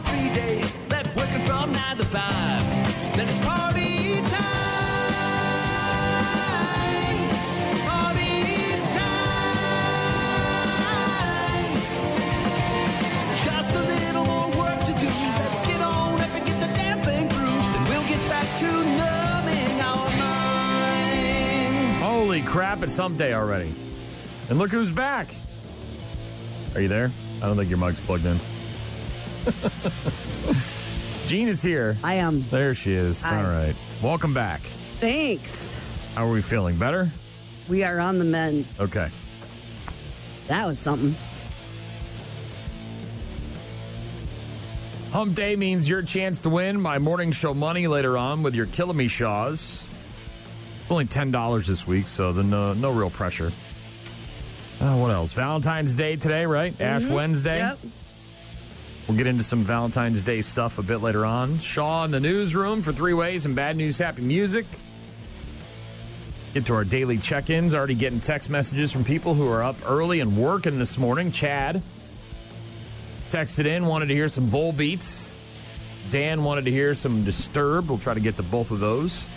three working from nine to five. Then it's party time. Party time. Just a little more work to do. Let's get on up and get the damn thing through. Then we'll get back to numbing our minds. Holy crap, it's hump day already. And look who's back. Are you there? I don't think your mic's plugged in. Jean is here. I am. There she is. Hi. All right. Welcome back. Thanks. How are we feeling? Better? We are on the mend. Okay. That was something. Hump day means your chance to win my morning show money later on with your Killing Shaws. It's only $10 this week, so the no, no real pressure. Uh, what else? Valentine's Day today, right? Ash Wednesday. Yep. We'll get into some Valentine's Day stuff a bit later on. Shaw in the newsroom for three ways and bad news, happy music. Get to our daily check ins. Already getting text messages from people who are up early and working this morning. Chad texted in, wanted to hear some Volbeats. Dan wanted to hear some Disturbed. We'll try to get to both of those.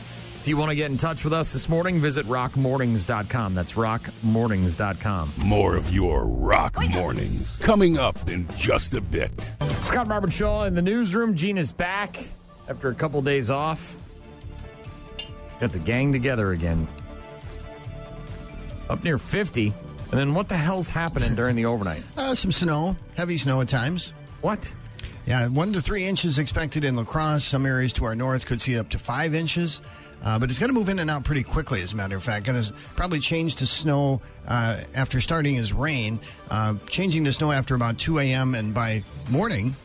If you want to get in touch with us this morning, visit rockmornings.com. That's rockmornings.com. More of your rock mornings coming up in just a bit. Scott Robert Shaw in the newsroom. Gina's back after a couple days off. Got the gang together again. Up near 50. And then what the hell's happening during the overnight? Uh, some snow, heavy snow at times. What? Yeah, one to three inches expected in La Crosse. Some areas to our north could see up to five inches. Uh, but it's going to move in and out pretty quickly, as a matter of fact. Going to probably change to snow uh, after starting as rain, uh, changing to snow after about 2 a.m. And by morning,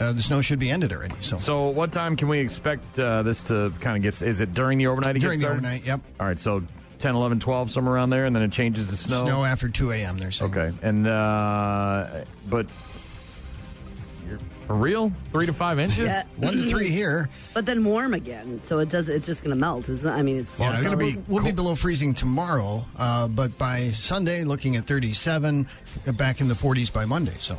uh, the snow should be ended already. So, So, what time can we expect uh, this to kind of get? Is it during the overnight? during the overnight, yep. All right, so 10, 11, 12, somewhere around there, and then it changes to snow. Snow after 2 a.m., they're saying. Okay, and uh, but for real, three to five inches. Yeah. One to three here. But then warm again, so it does. It's just going to melt. It's not, I mean, it's. Yeah, it's it's- gonna be we'll, we'll be below freezing tomorrow, uh, but by Sunday, looking at 37, f- back in the 40s by Monday. So,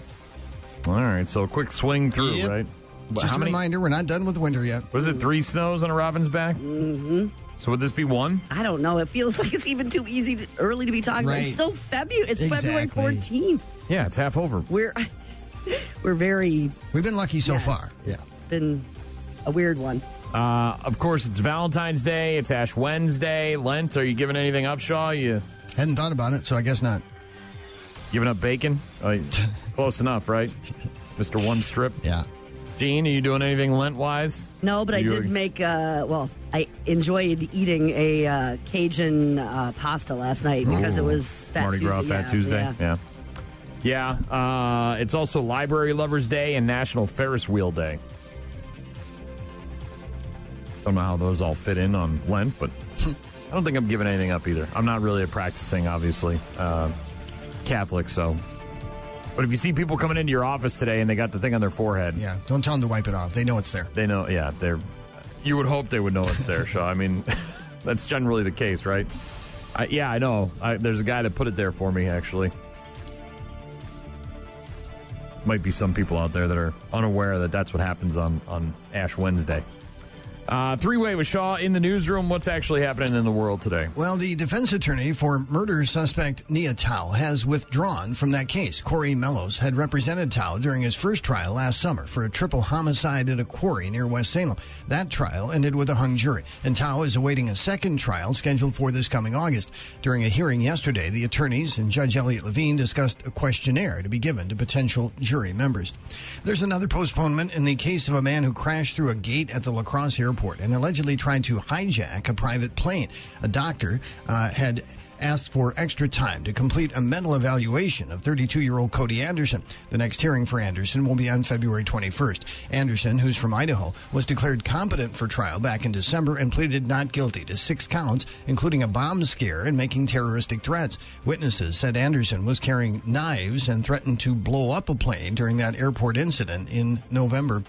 All right, so a quick swing through, Yep. right? But just how a many? reminder, we're not done with winter yet. Was it three snows on a robin's back? Mm-hmm. So would this be one? I don't know. It feels like it's even too easy, to, early to be talking. about. Right. It's so February. It's February fourteenth. Yeah, it's half over. We're we're very We've been lucky so Yeah. far. Yeah. been a weird one. Uh, of course, it's Valentine's Day. It's Ash Wednesday. Lent. Are you giving anything up, Shaw? You Hadn't thought about it, so I guess not. giving up bacon? Oh, close enough, right? Mister One Strip. Yeah. Gene, are you doing anything Lent wise? No, but I You did were- make. Uh, well, I enjoyed eating a uh, Cajun uh, pasta last night because it was Fat Mardi Gras Tuesday. Fat Yeah, Tuesday. yeah. Yeah. Yeah. Uh, it's also Library Lovers Day and National Ferris Wheel Day. Don't know how those all fit in on Lent, but I don't think I'm giving anything up either. I'm not really a practicing, obviously, uh, Catholic, so. But if you see people coming into your office today and they got the thing on their forehead, Yeah. Don't tell them to wipe it off. They know it's there. they know, yeah, they're. You would hope they would know it's there, Shaw. I mean, that's generally the case, right? I, yeah, I know. I, there's a guy that put it there for me, actually. Might be some people out there that are unaware that that's what happens on, on Ash Wednesday. Uh, Three way with Shaw in the newsroom. What's actually happening in the world today? Well, the defense attorney for murder suspect Nia Tao has withdrawn from that case. Corey Mellos had represented Tao during his first trial last summer for a triple homicide at a quarry near West Salem. That trial ended with a hung jury, and Tao is awaiting a second trial scheduled for this coming August. During a hearing yesterday, the attorneys and Judge Elliot Levine discussed a questionnaire to be given to potential jury members. There's another postponement in the case of a man who crashed through a gate at the La Crosse airport and allegedly tried to hijack a private plane. A doctor uh, had asked for extra time to complete a mental evaluation of 32 year old Cody Anderson. The next hearing for Anderson will be on February 21st. Anderson, who's from Idaho, was declared competent for trial back in December and pleaded not guilty to six counts, including a bomb scare and making terroristic threats. Witnesses said Anderson was carrying knives and threatened to blow up a plane during that airport incident in November.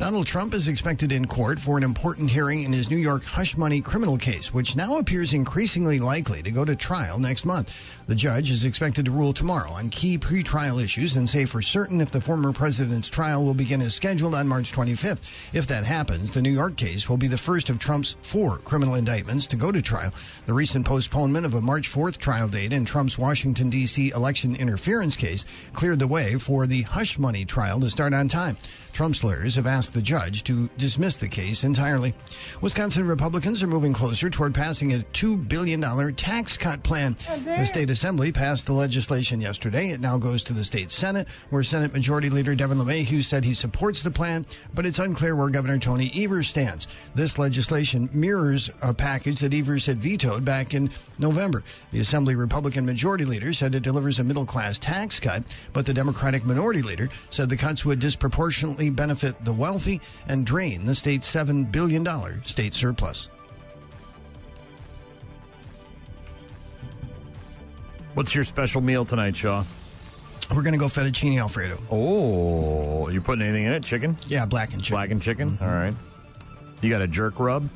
Donald Trump is expected in court for an important hearing in his New York hush money criminal case, which now appears increasingly likely to go to trial next month. The judge is expected to rule tomorrow on key pretrial issues and say for certain if the former president's trial will begin as scheduled on March 25th. If that happens, the New York case will be the first of Trump's four criminal indictments to go to trial. The recent postponement of a March 4th trial date in Trump's Washington, D.C. election interference case cleared the way for the hush money trial to start on time. Trump's lawyers have asked the judge to dismiss the case entirely. Wisconsin Republicans are moving closer toward passing a $2 billion tax cut plan. The state assembly passed the legislation yesterday. It now goes to the state Senate, where Senate Majority Leader Devin LeMahieu said he supports the plan, but it's unclear where Governor Tony Evers stands. This legislation mirrors a package that Evers had vetoed back in November. The Assembly Republican Majority Leader said it delivers a middle class tax cut, but the Democratic Minority Leader said the cuts would disproportionately benefit the wealthy and drain the state's $7 billion state surplus. What's your special meal tonight, Shaw? We're going to go fettuccine Alfredo. Oh, you putting anything in it? Chicken? Yeah, blackened chicken. Blackened chicken? All right. You got a jerk rub?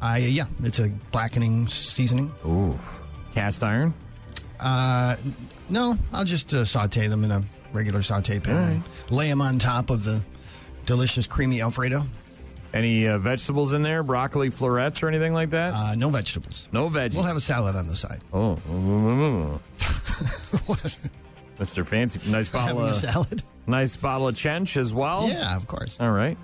I, yeah, it's a blackening seasoning. Ooh. Cast iron? Uh, no, I'll just uh, saute them in a regular saute pan. Lay them on top of the delicious creamy Alfredo. Any uh, vegetables in there? Broccoli florets or anything like that? Uh, no vegetables. no veggies. We'll have a salad on the side. Oh, Mr. Fancy, nice bottle Having a of salad? nice bottle of chench as well. Yeah, of course. All right.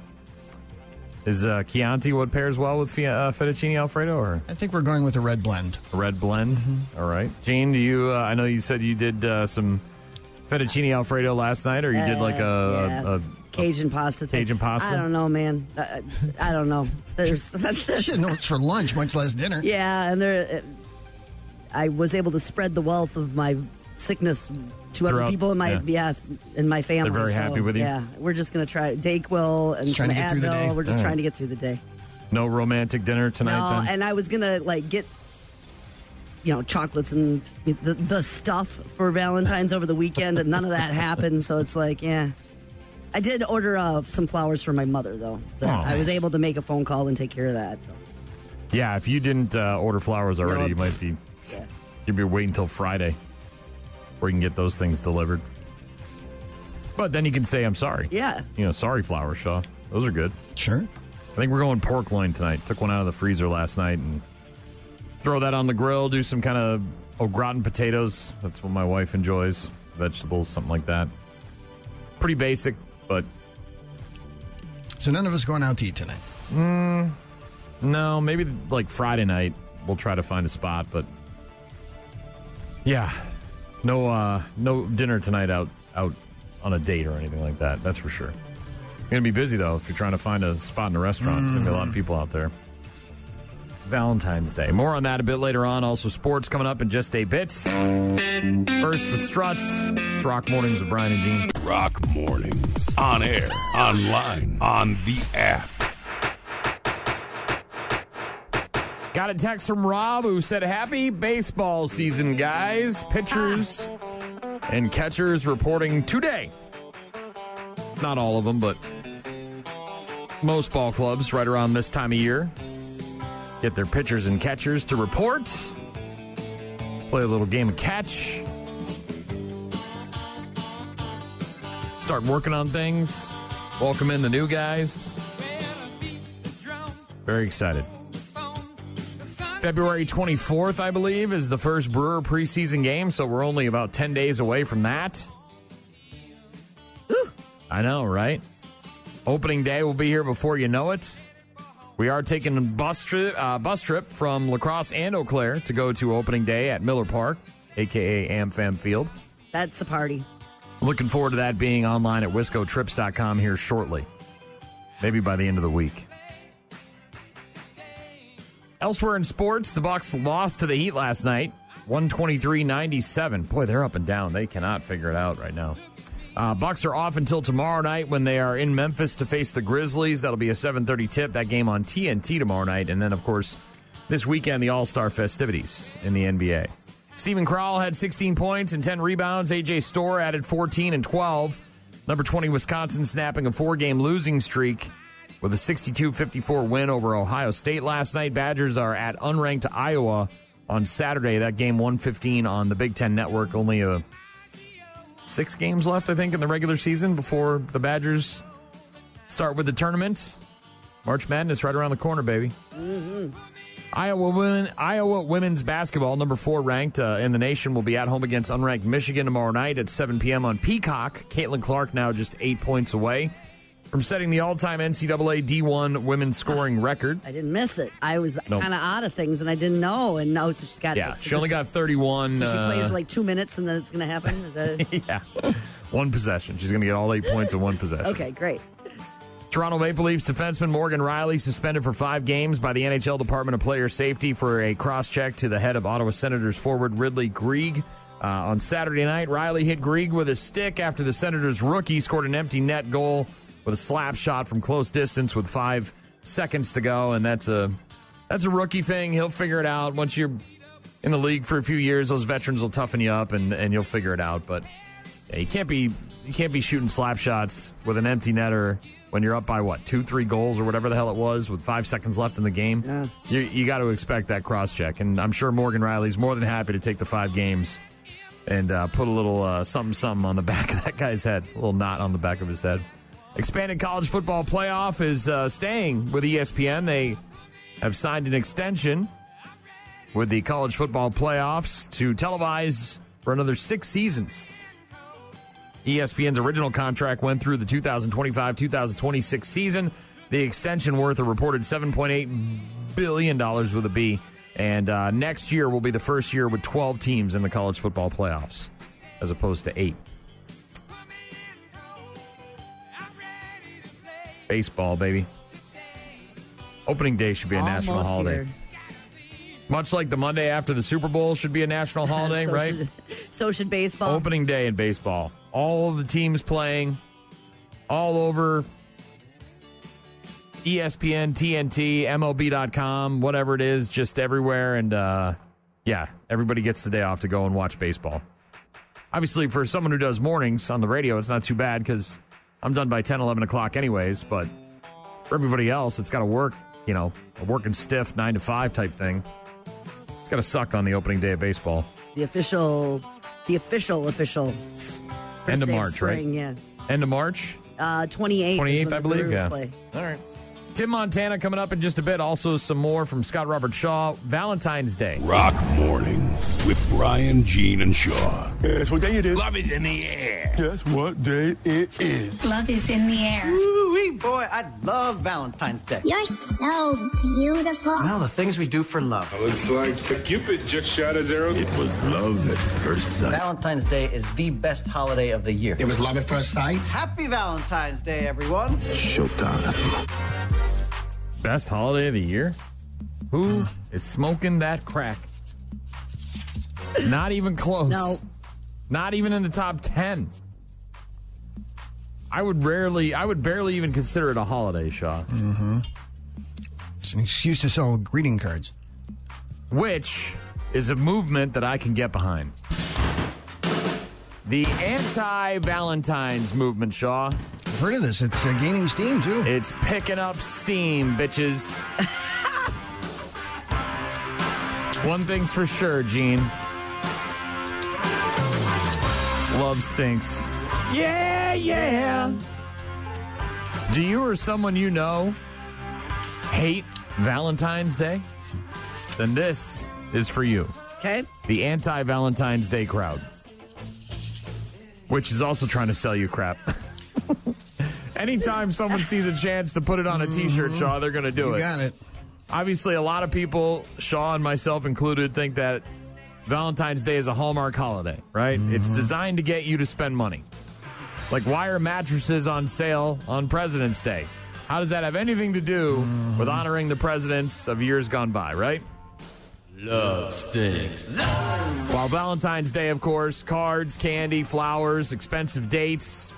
Is uh, Chianti what pairs well with fia- uh, fettuccine alfredo or I think we're going with a red blend. a red blend? Mm-hmm. All right. Gene, do you? Uh, I know you said you did uh, some fettuccine alfredo last night, or you did like a, Uh, yeah. a, a Cajun pasta. thing. Cajun pasta? I don't know, man. Uh, I don't know. There's. Shit, no, it's for lunch, much less dinner. yeah, and there. I was able to spread the wealth of my sickness to other people in my yeah. yeah, in my family. They're very so, happy with you? Yeah, we're just gonna try Dayquil and Just trying some to get through the Advil. day? We're just All right. trying to get through the day. no romantic dinner tonight. No, then and I was gonna like get, you know, chocolates and the the stuff for Valentine's over the weekend, and none of that happened. So it's like, yeah. I did order uh, some flowers for my mother, though. Oh, I was nice. able to make a phone call and take care of that. So. yeah, if you didn't uh, order flowers already, No, you might be Yeah. you'd be waiting until Friday, where you can get those things delivered. But then you can say, "I'm sorry." Yeah. You know, sorry, flowers, Shaw. Those are good. Sure. I think we're going pork loin tonight. Took one out of the freezer last night and throw that on the grill. Do some kind of au gratin potatoes. That's what my wife enjoys. Vegetables, something like that. Pretty basic, but So none of us going out to eat tonight. no, maybe like Friday night we'll try to find a spot. But yeah, no, uh, no dinner tonight out out on a date or anything like that. That's for sure. You're gonna be busy though if you're trying to find a spot in a restaurant. There's gonna be a lot of people out there. Valentine's Day. More on that a bit later on. Also, sports coming up in just a bit. First, the Struts. It's Rock Mornings with Brian and Gene. Rock mornings. On air, online, on the app. Got a text from Rob who said, Happy baseball season, guys. Pitchers and catchers reporting today. Not all of them, but most ball clubs right around this time of year get their pitchers and catchers to report. Play a little game of catch. Start working on things. Welcome in the new guys. Very excited. February 24th, I believe, is the first Brewer preseason game, so we're only about 10 days away from that. I know, right? Opening day will be here before you know it. We are taking a bus trip, uh, bus trip from La Crosse and Eau Claire to go to opening day at Miller Park, aka AmFam Field. That's a party. Looking forward to that being online at wiscotrips.com here shortly. Maybe by the end of the week. Elsewhere in sports, the Bucks lost to the Heat last night, 123-97. Boy, they're up and down. They cannot figure it out right now. Uh, Bucks are off until tomorrow night when they are in Memphis to face the Grizzlies. That'll be a 7:30 tip. That game on TNT tomorrow night, and then of course this weekend the All Star festivities in the NBA. Steven Crowl had 16 points and 10 rebounds. AJ Storr added 14 and 12. Number 20 Wisconsin snapping a four-game losing streak with a 62 54 win over Ohio State last night. Badgers are at unranked Iowa on Saturday. That game 115 on the Big Ten Network. Only a six games left, I think, in the regular season before the Badgers start with the tournament. March Madness right around the corner, baby. Mm-hmm. Iowa women, Iowa women's basketball, number four ranked uh, in the nation, will be at home against unranked Michigan tomorrow night at 7 p.m. on Peacock. Caitlin Clark now just eight points away from setting the all-time NCAA D1 women's scoring record. I didn't miss it. I was Nope. kind of out of things and I didn't know. And now she's got. Yeah, she only got 31. So she uh, plays like two minutes and then it's going to happen. Is that yeah, one possession. She's going to get all eight points in one possession. okay? Great. Toronto Maple Leafs defenseman Morgan Rielly suspended for five games by the NHL Department of Player Safety for a cross check to the head of Ottawa Senators forward Ridley Greig. Uh, on Saturday night, Rielly hit Greig with a stick after the Senators rookie scored an empty net goal with a slap shot from close distance with five seconds to go, and that's a that's a rookie thing. He'll figure it out once you're in the league for a few years. Those veterans will toughen you up, and, and you'll figure it out. But yeah, you can't be you can't be shooting slap shots with an empty netter when you're up by what two, three goals or whatever the hell it was with five seconds left in the game. Yeah. You, you got to expect that cross check, and I'm sure Morgan Rielly's more than happy to take the five games and uh, put a little uh, something something on the back of that guy's head, a little knot on the back of his head. Expanded college football playoff is uh, staying with ESPN. They have signed an extension with the college football playoffs to televise for another six seasons. ESPN's original contract went through the 2025 2026 season. The extension worth a reported $7.8 billion with a B. And uh, next year will be the first year with 12 teams in the college football playoffs as opposed to eight. Baseball, baby. Opening day should be a national holiday. here. Much like the Monday after the Super Bowl should be a national holiday, so right? Should, so should baseball. Opening day in baseball. All the teams playing all over ESPN, TNT, MLB.com, whatever it is, just everywhere. And uh, yeah, everybody gets the day off to go and watch baseball. Obviously, for someone who does mornings on the radio, it's not too bad because I'm done by 10, 11 o'clock, anyways. But for everybody else, it's got to work, you know, a working stiff nine to five type thing. It's got to suck on the opening day of baseball. the official, the official, official. S- first End of day March, right? spring, Yeah. End of March. Uh, 28th. is 28th, when I believe. Yeah. Play. All right. Tim Montana coming up in just a bit. Also, some more from Scott Robert Shaw. Valentine's Day. Rock mornings with Brian, Gene, and Shaw. Guess what day it is? Love is in the air. Guess what day it is? Love is in the air. Ooh, boy, I love Valentine's Day. You're so beautiful. Well, the things we do for love. Oh, Looks like Cupid just shot his arrow. It was love at first sight. Valentine's Day is the best holiday of the year. It was love at first sight. Happy Valentine's Day, everyone. Showtime. Best holiday of the year? Who is smoking that crack? Not even close. No. Not even in the top 10. I would rarely, I would barely even consider it a holiday, Shaw. Mm-hmm. It's an excuse to sell greeting cards. which is a movement that I can get behind. The anti Valentine's movement, Shaw. I've heard of this. It's uh, gaining steam, too. It's picking up steam, bitches. One thing's for sure, Gene. Love stinks. Yeah, yeah. Do you or someone you know hate Valentine's Day? Then this is for you Okay. the anti Valentine's Day crowd, which is also trying to sell you crap. Anytime someone sees a chance to put it on a mm-hmm. t shirt, Shaw, they're going to do you it. got it. Obviously, a lot of people, Shaw and myself included, think that Valentine's Day is a Hallmark holiday, right? It's mm-hmm. designed to get you to spend money. Like, why are mattresses on sale on President's Day? How does that have anything to do mm-hmm. with honoring the presidents of years gone by, right? Love stinks. While Valentine's Day, of course, cards, candy, flowers, expensive dates,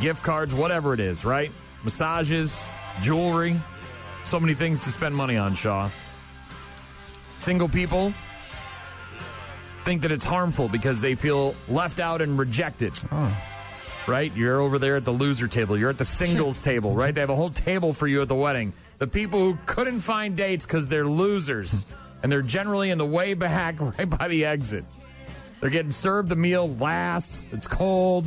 gift cards, whatever it is, right? Massages, jewelry, so many things to spend money on, Shaw. Single people think that it's harmful because they feel left out and rejected. right? You're over there at the loser table. You're at the singles table, right? They have a whole table for you at the wedding. The people who couldn't find dates because they're losers, and they're generally in the way back, right by the exit. They're getting served the meal last. It's cold.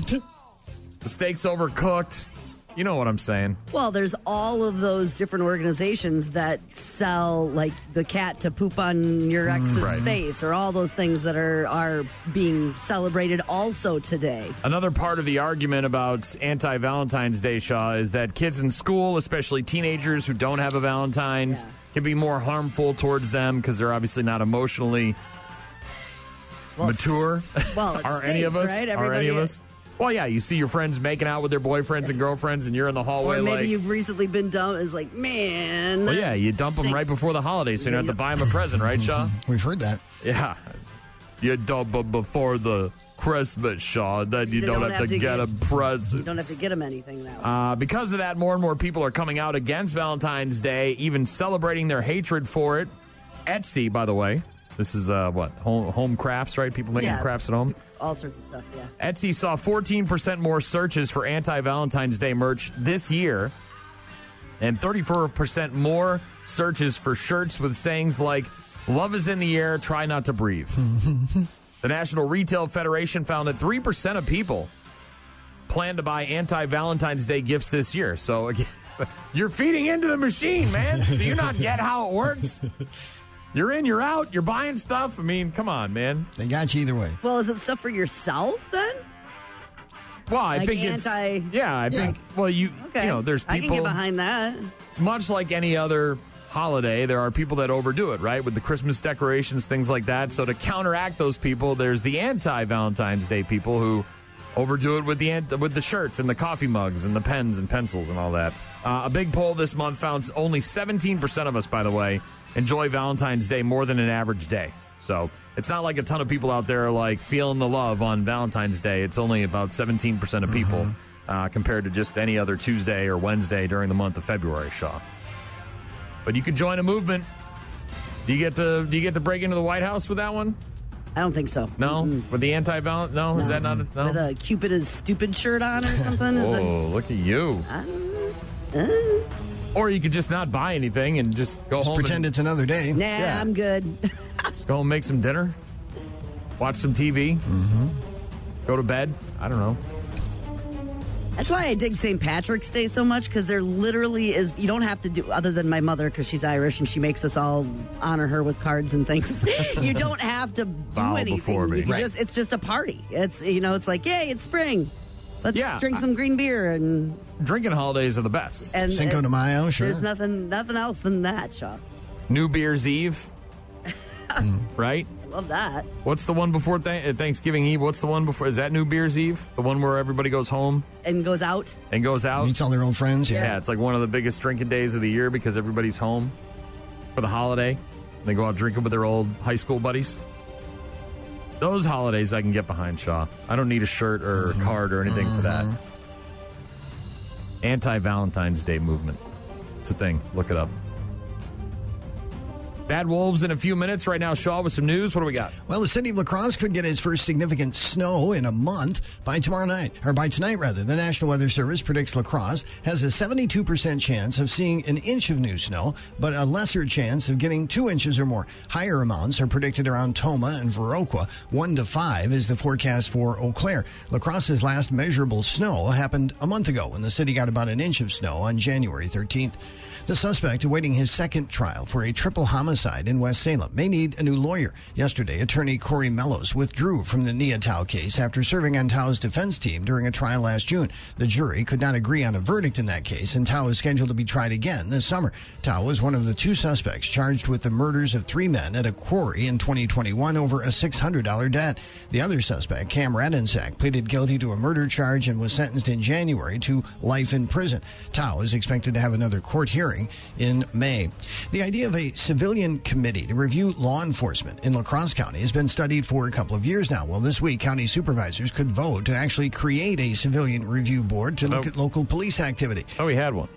The steak's overcooked. You know what I'm saying. Well, there's all of those different organizations that sell like the cat to poop on your ex's Mm, Right. face, or all those things that are are being celebrated also today. Another part of the argument about anti Valentine's Day, Shaw, is that kids in school, especially teenagers who don't have a Valentine's, can be more harmful towards them because they're obviously not emotionally Well, mature. well, it are any of us? right? Are any of us? Well, yeah, you see your friends making out with their boyfriends and girlfriends, and you're in the hallway Or maybe like. you've recently been dumped. It's like, man. well, yeah, you dump them right before the holidays, so you don't have to buy them a present, right, Shaw? We've heard that. Yeah. You dump them before the Christmas, Shaw, then you, don't, have, to, get, a present. You don't have to get them anything now. Uh, because of that, more and more people are coming out against Valentine's Day, even celebrating their hatred for it. Etsy, by the way, this is uh, what home, home crafts, right? People making Yeah. crafts at home. all sorts of stuff. Yeah. Etsy saw 14% more searches for anti Valentine's Day merch this year, and 34% more searches for shirts with sayings like "Love is in the air, try not to breathe." the National Retail Federation found that 3% of people plan to buy anti Valentine's Day gifts this year. So again, you're feeding into the machine, man. Do you not get how it works? You're in, you're out, you're buying stuff. I mean, come on, man. They got you either way. Well, is it stuff for yourself then? Well, I Like think anti- it's yeah. I think well, you Okay. you know, there's I can people get behind that. much like any other holiday. There are people that overdo it, right, with the Christmas decorations, things like that. So to counteract those people, there's the anti Valentine's Day people who overdo it with the ant- with the shirts and the coffee mugs and the pens and pencils and all that. Uh, a big poll this month found only 17% of us, by the way, enjoy Valentine's Day more than an average day. So it's not like a ton of people out there are like feeling the love on Valentine's Day. It's only about 17% of people uh, compared to just any other Tuesday or Wednesday during the month of February, Shaw. But you could join a movement. Do you get to do you get to break into the White House with that one? I don't think so. No, with the anti-violent. No, is that not a, no? With a Cupid is stupid shirt on or something? Is oh, look at you. it, Or you could just not buy anything and just go Just home. pretend and, it's another day. nah, Yeah. I'm good. just go home and make some dinner, watch some TV, Mm-hmm. go to bed. I don't know. That's why I dig St. Patrick's Day so much because there literally is, you don't have to do, other than my mother because she's Irish and she makes us all honor her with cards and things. you don't have to do Bow anything. before me. Right. just, it's just a party. It's, you know, it's like, yay, it's spring. Let's Yeah, drink some green beer and, Drinking holidays are the best. and Cinco de and Mayo, sure. There's nothing, nothing else than that, Shaw. New Beer's Eve, right? Love that. What's the one before th- uh, Thanksgiving Eve? What's the one before? Is that New Beer's Eve? The one where everybody goes home And goes out. and goes out? Meets all their old friends. Yeah. Yeah, it's like one of the biggest drinking days of the year because everybody's home for the holiday. They go out drinking with their old high school buddies. Those holidays I can get behind, Shaw. I don't need a shirt or a card or anything for that. Anti Valentine's Day movement. It's a thing. Look it up. Bad Wolves in a few minutes. Right now, Shaw with some news. What do we got? Well, the city of La Crosse could get its first significant snow in a month by tomorrow night, or by tonight rather. The National Weather Service predicts La Crosse has a 72% chance of seeing an inch of new snow, but a lesser chance of getting two inches or more. Higher amounts are predicted around Tomah and Viroqua. One to five is the forecast for Eau Claire. La Crosse's last measurable snow happened a month ago when the city got about an inch of snow on January 13th. The suspect awaiting his second trial for a triple homicide in West Salem may need a new lawyer. Yesterday, attorney Corey Mellows withdrew from the Tao case after serving on Tao's defense team during a trial last June. The jury could not agree on a verdict in that case, and Tao is scheduled to be tried again this summer. Tao was one of the two suspects charged with the murders of three men at a quarry in 2021 over a $600 debt. The other suspect, Cam Radensack, pleaded guilty to a murder charge and was sentenced in January to life in prison. Tao is expected to have another court hearing in May. The idea of a civilian committee to review law enforcement in La Crosse County has been studied for a couple of years now. Well, this week, county supervisors could vote to actually create a civilian review board to look Oh. at local police activity. Oh, we had one.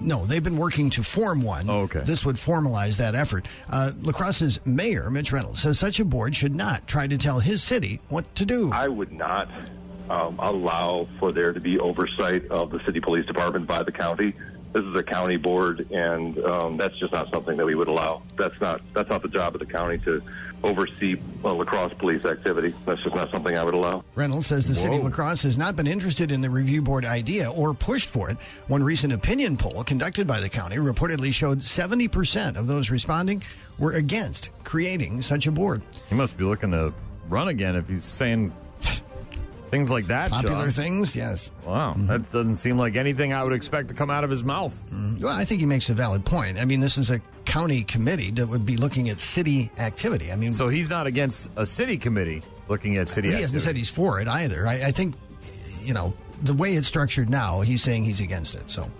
No, they've been working to form one. Oh, okay. This would formalize that effort. Uh, La Crosse's mayor, Mitch Reynolds, says such a board should not try to tell his city what to do. I would not um, allow for there to be oversight of the city police department by the county. This is a county board, and um, that's just not something that we would allow. That's not that's not the job of the county to oversee uh, La Crosse police activity. That's just not something I would allow. Reynolds says the city of Whoa. La Crosse has not been interested in the review board idea or pushed for it. One recent opinion poll conducted by the county reportedly showed 70% of those responding were against creating such a board. He must be looking to run again if he's saying things like that. Popular Sean. things, yes. Wow, mm-hmm. that doesn't seem like anything I would expect to come out of his mouth. Mm-hmm. Well, I think he makes a valid point. I mean, this is a county committee that would be looking at city activity. I mean, So he's not against a city committee looking at city activity. he hasn't said he's for it either. I, I think, you know, the way it's structured now, he's saying he's against it. So.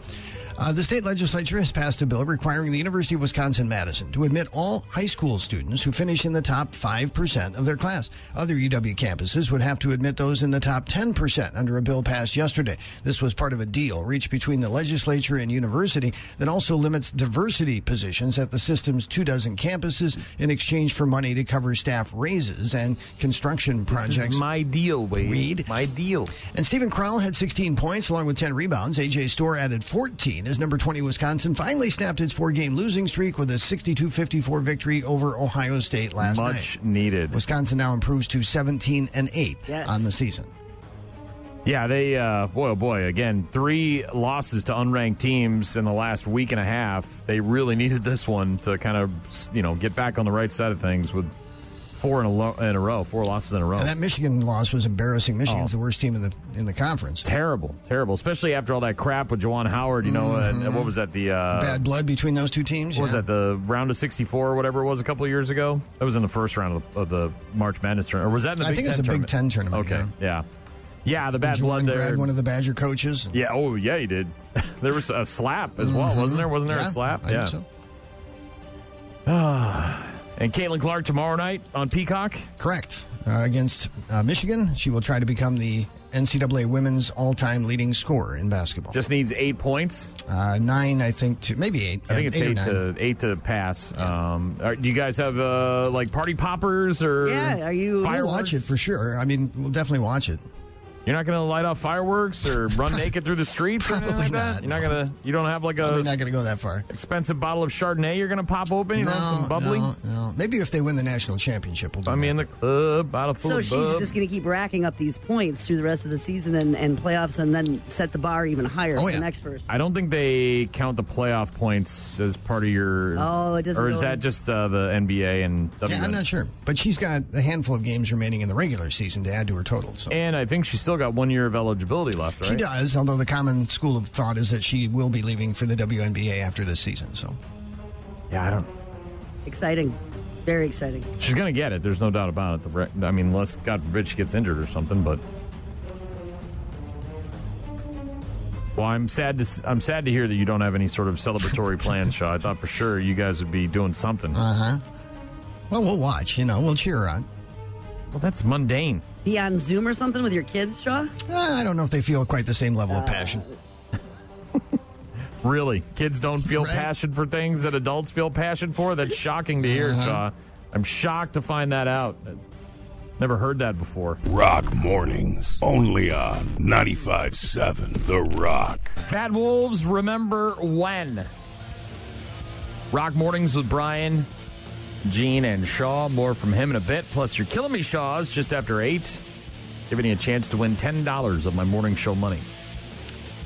Uh, the state legislature has passed a bill requiring the University of Wisconsin Madison to admit all high school students who finish in the top 5% of their class. Other UW campuses would have to admit those in the top 10% under a bill passed yesterday. This was part of a deal reached between the legislature and university that also limits diversity positions at the system's two dozen campuses in exchange for money to cover staff raises and construction projects. This is my deal, Wade. Reed. My deal. And Steven Crowl had 16 points along with 10 rebounds. AJ Storr added 14 as number 20 Wisconsin finally snapped its four game losing streak with a 62 54 victory over Ohio State last Much night. Much needed. Wisconsin now improves to 17 and 8 Yes. on the season. Yeah, they, uh, boy, oh boy, again, three losses to unranked teams in the last week and a half. They really needed this one to kind of, you know, get back on the right side of things with four in a, lo- in a row, four losses in a row. And that Michigan loss was embarrassing. Michigan's Oh. the worst team in the in the conference. terrible, terrible, especially after all that crap with Juwan Howard, you know, and what was that, the, uh, Bad blood between those two teams. what was that, the round of 64 or whatever it was a couple of years ago? That was in the first round of the, of the March Madness tournament. Or was that in the I Big think it was Ten the Big? Ten tournament. Okay, yeah. yeah. Yeah, the bad blood there. one of the Badger coaches. Yeah. Oh, yeah, he did. there was a slap as well, wasn't there? Wasn't there Mm-hmm. Yeah, a slap? I yeah. think so. And Caitlin Clark tomorrow night on Peacock. Correct. Uh, against uh, Michigan, she will try to become the NCAA women's all-time leading scorer in basketball. Just needs eight points. Uh, nine, I think, to maybe eight. I think it's or eight, to eight to pass. Um, are- do you guys have uh, like party poppers or? Yeah, are you? We'll watch it for sure. I mean, we'll definitely watch it. You're not going to light off fireworks or run naked through the streets or anything Probably like that. not, You're not going to. You don't have like a. Probably a not going to go that far. expensive bottle of Chardonnay. You're going to pop open. You know, some bubbly. No, no. Maybe if they win the national championship, we'll do I mean, the club bottle full So of she's bub. just going to keep racking up these points through the rest of the season and, and playoffs, and then set the bar even higher Oh, for yeah. the next person. I don't think they count the playoff points as part of your. Oh, it doesn't Or is go- that just uh, the NBA and WNBA? yeah, I'm not sure, but she's got a handful of games remaining in the regular season to add to her total. So And I think she's still got one year of eligibility left, right? she does. Although the common school of thought is that she will be leaving for the WNBA after this season. So Yeah, I don't. Exciting. Very exciting. She's going to get it. There's no doubt about it. The re- I mean, unless God forbid she gets injured or something. But well, I'm sad to I'm sad to hear that you don't have any sort of celebratory plans, Shaw. I thought for sure you guys would be doing something. uh huh. Well, we'll watch. You know, we'll cheer her on. well, that's mundane. Be on Zoom or something with your kids, Shaw? Uh, I don't know if they feel quite the same level of passion. Really, kids don't feel Right. passion for things that adults feel passion for. That's shocking to hear, Shaw. I'm shocked to find that out. Never heard that before. Rock mornings. Only on 95.7 The Rock. Bad Wolves, remember when? Rock Mornings with Brian, Gene, and Shaw. More from him in a bit. Plus, your Killing Me Shaws just after 8. Giving you a chance to win $10 of my morning show money.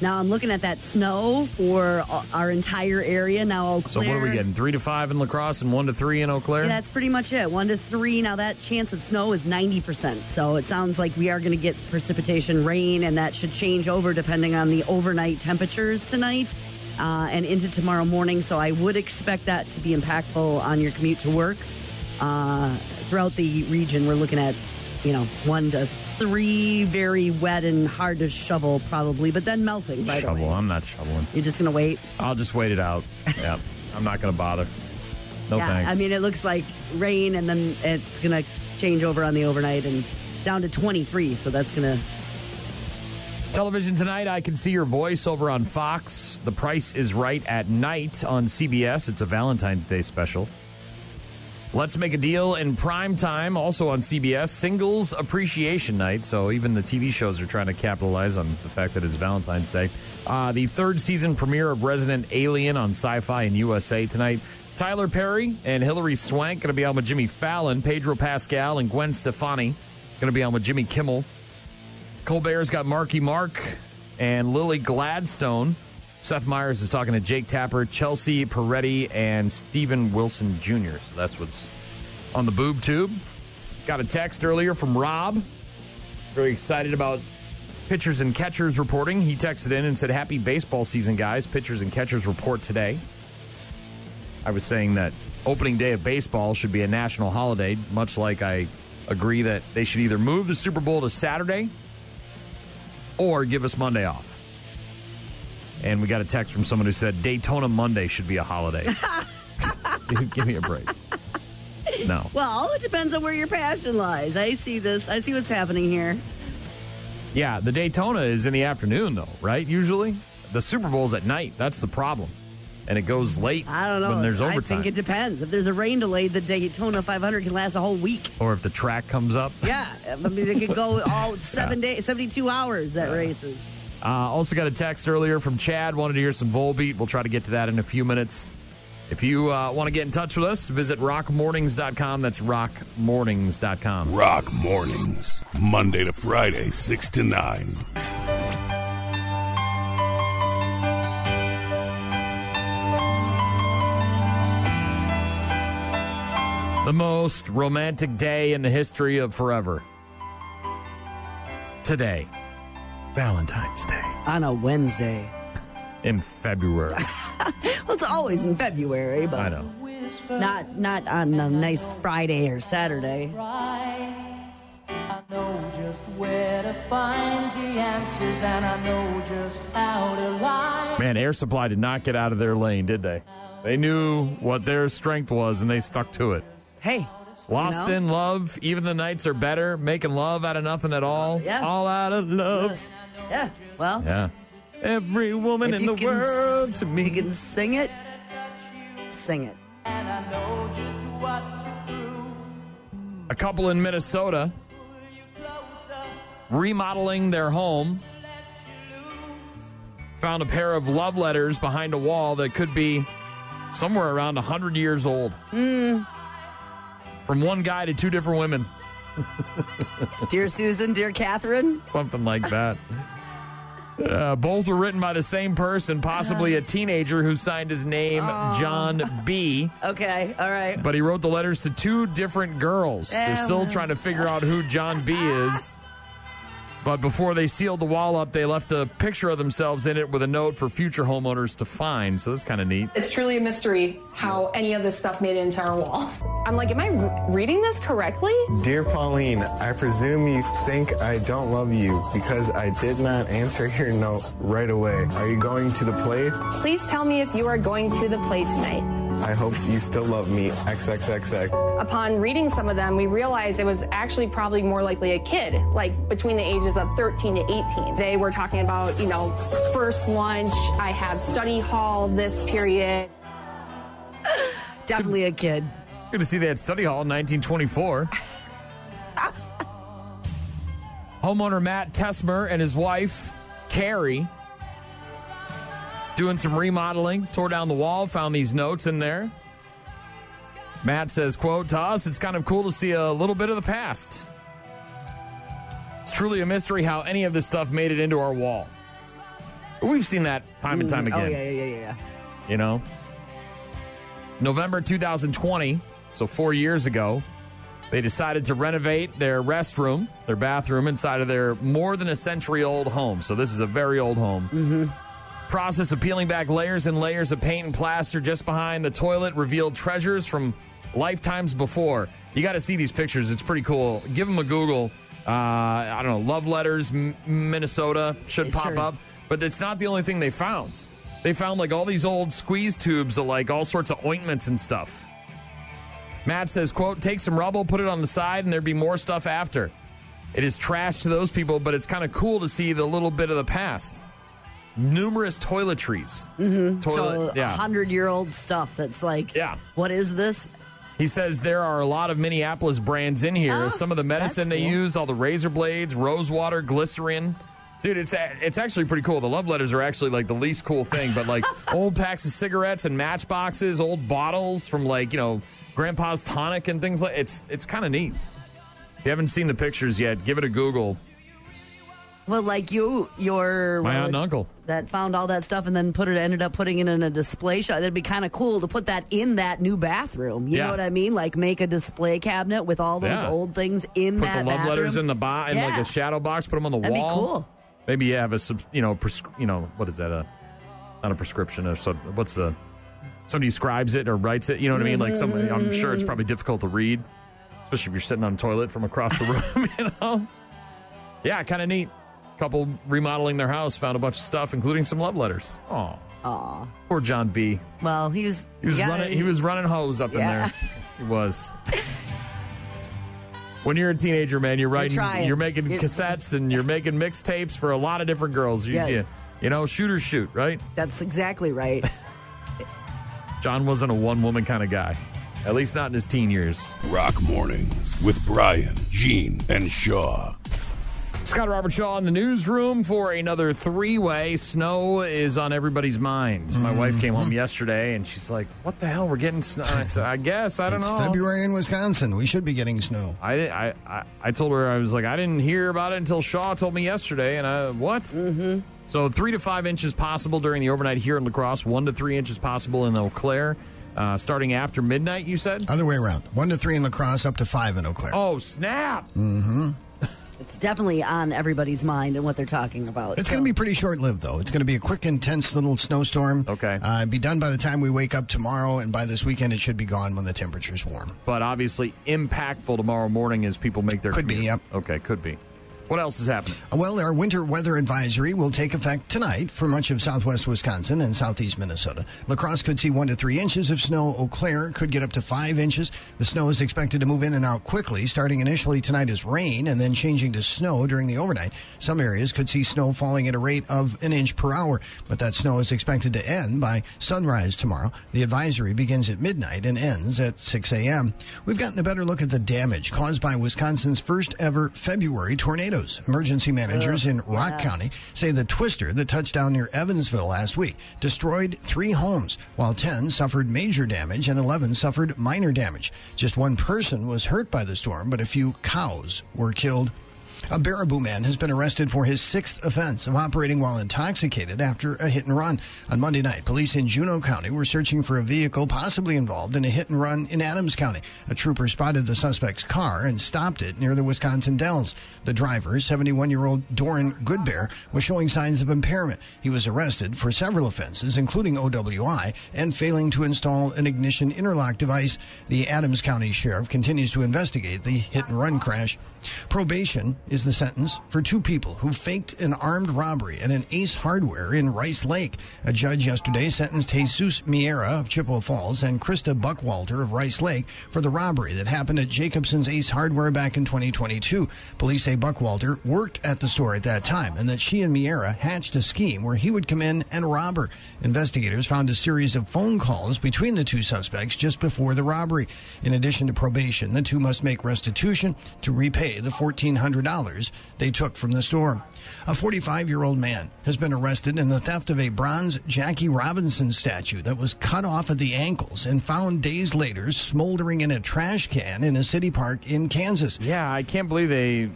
Now I'm looking at that snow for our entire area. Now Eau So, Claire. what are we getting? 3 to 5 in La Crosse and 1 to 3 in Eau Claire? Yeah, that's pretty much it. One to three. Now that chance of snow is ninety percent. So it sounds like we are going to get precipitation, rain, and that should change over depending on the overnight temperatures tonight uh, and into tomorrow morning. So I would expect that to be impactful on your commute to work. Uh, throughout the region, we're looking at you know one to three, very wet and hard to shovel probably, but then melting. By the Shovel. way, I'm not shoveling. you're just to wait. I'll just wait it out. Yeah. I'm not going to bother. No yeah, thanks. I mean, it looks like rain, and then it's to change over on the overnight and down to 23. So that's to. Television tonight, I can see your voice over on Fox. The price is right at night on CBS. It's a Valentine's Day special. Let's Make a Deal in prime time, also on CBS, Singles Appreciation Night. So even the TV shows are trying to capitalize on the fact that it's Valentine's Day. Uh, the third season premiere of Resident Alien on Syfy and USA tonight. Tyler Perry and Hilary Swank going to be on with Jimmy Fallon. Pedro Pascal and Gwen Stefani going to be on with Jimmy Kimmel. Colbert's got Marky Mark and Lily Gladstone. Seth Meyers is talking to Jake Tapper, Chelsea Peretti, and Stephen Wilson Jr. So that's what's on the boob tube. Got a text earlier from Rob. Very excited about pitchers and catchers reporting. He texted in and said, Happy baseball season, guys. Pitchers and catchers report today. I was saying that opening day of baseball should be a national holiday, much like I agree that they should either move the Super Bowl to Saturday or give us Monday off. And we got a text from someone who said Daytona Monday should be a holiday. Dude, give me a break. No. Well, it depends on where your passion lies. I see this. I see what's happening here. Yeah, the Daytona is in the afternoon, though, right? Usually, the Super Bowl's at night. That's the problem, and it goes late. I don't know. when there's overtime. I overtime, think it depends. If there's a rain delay, the Daytona 500 can last a whole week. or if the track comes up. Yeah, I mean, it could go all seven days, 72 hours. That races. Uh, also got a text earlier from Chad. Wanted to hear some Volbeat. We'll try to get to that in a few minutes. If you uh, want to get in touch with us, visit rockmornings.com. That's rockmornings.com. Rock mornings, Monday to Friday, 6 to 9. The most romantic day in the history of forever. Today, Valentine's Day On a Wednesday. in February. Well, it's always in February, but I know. not not on a nice Friday or Saturday. I know just where to find the answers, and I know just how to lie. Man, Air Supply did not get out of their lane, did they? They knew what their strength was and they stuck to it. Hey, Lost know? in love, even the nights are better. Making love out of nothing at all. Yeah. All out of love. yeah. Well, Yeah. Every woman in the can world s- to me. you can sing it, sing it. And I know just what to do. A couple in Minnesota remodeling their home found a pair of love letters behind a wall that could be somewhere around 100 years old. Hmm. From one guy to two different women. Dear Susan, dear Catherine. something like that. Uh, both were written by the same person, possibly a teenager who signed his name John B. Okay, all right. But he wrote the letters to two different girls. They're Oh, still trying to figure out who John B is. But before they sealed the wall up, they left a picture of themselves in it with a note for future homeowners to find. So that's kind of neat. It's truly a mystery how any of this stuff made it into our wall. I'm like, am I re- reading this correctly? Dear Pauline, I presume you think I don't love you because I did not answer your note right away. Are you going to the play? Please tell me if you are going to the play tonight. I hope you still love me. XXXX. Upon reading some of them, we realized it was actually probably more likely a kid, like between the ages of 13 to 18. They were talking about, you know, first lunch, I have study hall this period. Definitely a kid. It's good to see they had study hall in 1924. Homeowner Matt Tesmer and his wife, Carrie, doing some remodeling, tore down the wall, found these notes in there. Matt says, quote, to us, it's kind of cool to see a little bit of the past. It's truly a mystery how any of this stuff made it into our wall. We've seen that time and time Mm, again Oh, yeah, yeah, yeah, yeah. you know. November 2020, so four years ago, they decided to renovate their restroom, their bathroom inside of their more than a century old home. So this is a very old home. Mm-hmm. Process of peeling back layers and layers of paint and plaster just behind the toilet revealed treasures from lifetimes before. You got to see these pictures. It's pretty cool. Give them a Google. Uh, I don't know, love letters, M- Minnesota should pop Sure. up. But it's not the only thing they found. They found like all these old squeeze tubes of like all sorts of ointments and stuff. Matt says, quote, take some rubble, put it on the side, and there'd be more stuff after. It is trash to those people, but it's kind of cool to see the little bit of the past. Numerous toiletries. Mm-hmm. Toilet, so, yeah. hundred year old stuff that's like, Yeah. what is this? He says there are a lot of Minneapolis brands in here. Oh, Some of the medicine they cool. use, all the razor blades, rose water, glycerin. Dude, it's it's actually pretty cool. The love letters are actually like the least cool thing, but like old packs of cigarettes and matchboxes, old bottles from like you know Grandpa's tonic and things like it's it's kind of neat. If you haven't seen the pictures yet, give it a Google. Well, like you, your My aunt and uncle. that found all that stuff and then put it ended up putting it in a display shop. That'd be kind of cool to put that in that new bathroom. You Yeah. know what I mean? Like make a display cabinet with all those Yeah. old things in there. Put that the love bathroom. letters in the bo- in like Yeah. a shadow box. Put them on the That'd be wall. cool. Maybe you have a you know pres- you know what is that a not a prescription or so what's the somebody scribes it or writes it. You know what I mean? Like somebody. I'm sure it's probably difficult to read, especially if you're sitting on a toilet from across the room. You know? Yeah, kind of neat. Couple remodeling their house found a bunch of stuff, including some love letters. Oh, Aw. poor John B. Well, he was He was yeah, running. He was running hose up in there. He was. When you're a teenager, man, you're writing, trying. you're, making You're- cassettes and you're making mixtapes for a lot of different girls. You, Yeah. you, you know, shoot or shoot, right? That's exactly right. John wasn't a one woman kind of guy, at least not in his teen years. Rock Mornings with Brian, Gene, and Shaw. Scott Robert Shaw in the newsroom for another three way. Snow is on everybody's minds. My wife came Mm-hmm. home yesterday and she's like, What the hell? We're getting snow. I said, I guess. I don't it's know. February in Wisconsin. We should be getting snow. I, I, I, I told her, I was like, I didn't hear about it until Shaw told me yesterday. And I, what? Mm-hmm. So three to five inches possible during the overnight here in La Crosse, one to three inches possible in Eau Claire. Uh, starting after midnight, you said? Other way around. One to three in La Crosse, up to five in Eau Claire. Oh, snap. Mm-hmm. It's definitely on everybody's mind and what they're talking about. It's going to be pretty short lived, though. It's going to be a quick, intense little snowstorm. Okay. Uh, be done by the time we wake up tomorrow, and by this weekend, it should be gone when the temperature's warm. But obviously impactful tomorrow morning as people make their Could be, yep. Okay, could be. What else is happening? Well, our winter weather advisory will take effect tonight for much of southwest Wisconsin and southeast Minnesota. La Crosse could see one to three inches of snow. Eau Claire could get up to five inches. The snow is expected to move in and out quickly, starting initially tonight as rain and then changing to snow during the overnight. Some areas could see snow falling at a rate of an inch per hour, but that snow is expected to end by sunrise tomorrow. The advisory begins at midnight and ends at 6 a.m. We've gotten a better look at the damage caused by Wisconsin's first ever February tornadoes. Emergency managers in Rock County say the twister that touched down near Evansville last week destroyed three homes, while 10 suffered major damage and 11 suffered minor damage. Just one person was hurt by the storm, but a few cows were killed. A Baraboo man has been arrested for his sixth offense of operating while intoxicated after a hit and run. On Monday night, police in Juneau County were searching for a vehicle possibly involved in a hit and run in Adams County. A trooper spotted the suspect's car and stopped it near the Wisconsin Dells. The driver, 71 year old Doran Goodbear, was showing signs of impairment. He was arrested for several offenses, including OWI and failing to install an ignition interlock device. The Adams County Sheriff continues to investigate the hit and run crash. Probation is the sentence for two people who faked an armed robbery at an Ace Hardware in Rice Lake. A judge yesterday sentenced Jesus Miera of Chippewa Falls and Krista Buckwalter of Rice Lake for the robbery that happened at Jacobson's Ace Hardware back in 2022. Police say Buckwalter worked at the store at that time and that she and Miera hatched a scheme where he would come in and rob her. Investigators found a series of phone calls between the two suspects just before the robbery. In addition to probation, the two must make restitution to repay the $1,400 they took from the store. A 45 year old man has been arrested in the theft of a bronze Jackie Robinson statue that was cut off at the ankles and found days later smoldering in a trash can in a city park in Kansas. Yeah, I can't believe they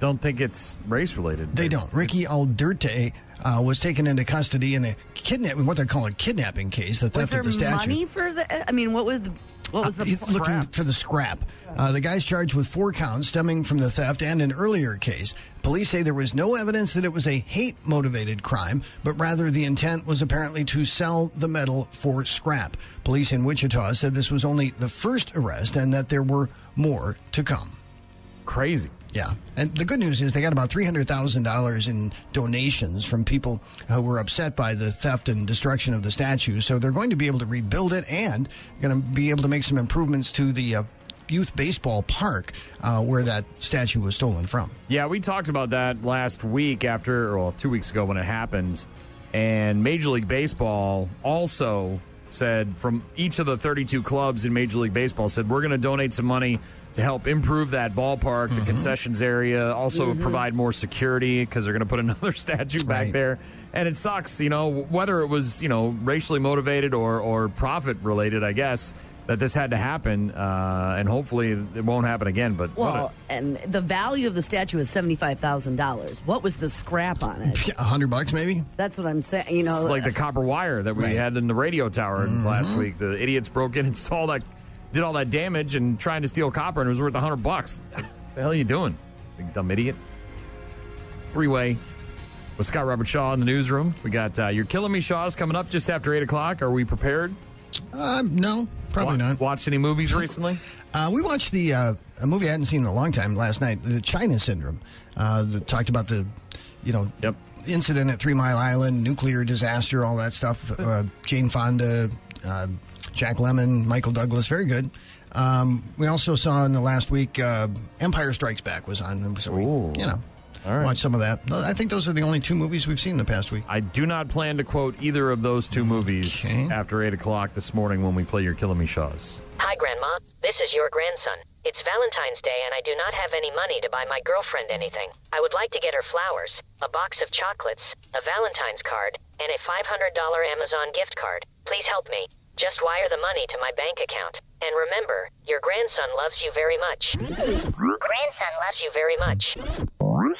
don't think it's race related. They don't. Ricky Alderete uh, was taken into custody in a kidnapping, what they're calling a kidnapping case, the Was theft there of the statue. money for the? I mean, what was the? What was the? He's looking for the scrap. Uh, the guy's charged with four counts stemming from the theft and an earlier case. Police say there was no evidence that it was a hate motivated crime, but rather the intent was apparently to sell the metal for scrap. Police in Wichita said this was only the first arrest and that there were more to come. Crazy. Yeah. And the good news is they got about $300,000 in donations from people who were upset by the theft and destruction of the statue. So they're going to be able to rebuild it and going to be able to make some improvements to the uh, youth baseball park uh, where that statue was stolen from. Yeah, we talked about that last week after, well, two weeks ago when it happened. And Major League Baseball also said from each of the 32 clubs in Major League Baseball said we're going to donate some money to help improve that ballpark, the concessions area, also Mhm. provide more security because they're going to put another statue back Right. there. And it sucks, you know, whether it was you know racially motivated or or profit related, I guess. That this had to happen, uh, and hopefully it won't happen again. But what a- Well, and the value of the statue is seventy five thousand dollars. What was the scrap on it? A hundred bucks, maybe. That's what I'm saying. You know, It's like the copper wire that we had in the radio tower last week. The idiots broke in and saw that, did all that damage and trying to steal copper, and it was worth a hundred bucks. Like, what the hell are you doing, big dumb idiot? Three way with Scott Robert Shaw in the newsroom. We got uh, your Killing Me Shaws coming up just after eight o'clock. Are we prepared? Uh, no, probably not. Watched any movies recently? Uh, we watched the uh, a movie I hadn't seen in a long time last night, the China Syndrome. Uh, that talked about the, you know, incident at Three Mile Island, nuclear disaster, all that stuff. Uh, Jane Fonda, uh, Jack Lemmon, Michael Douglas, very good. Um, we also saw in the last week uh, Empire Strikes Back was on, so we, you know, watched some of that. I think those are the only two movies we've seen in the past week. I do not plan to quote either of those two movies after eight o'clock this morning when we play your Killing Me Shaws. Hi, Grandma. This is your grandson. It's Valentine's Day, and I do not have any money to buy my girlfriend anything. I would like to get her flowers, a box of chocolates, a Valentine's card, and a $500 Amazon gift card. Please help me. Just wire the money to my bank account. And remember, your grandson loves you very much. Grandson loves you very much.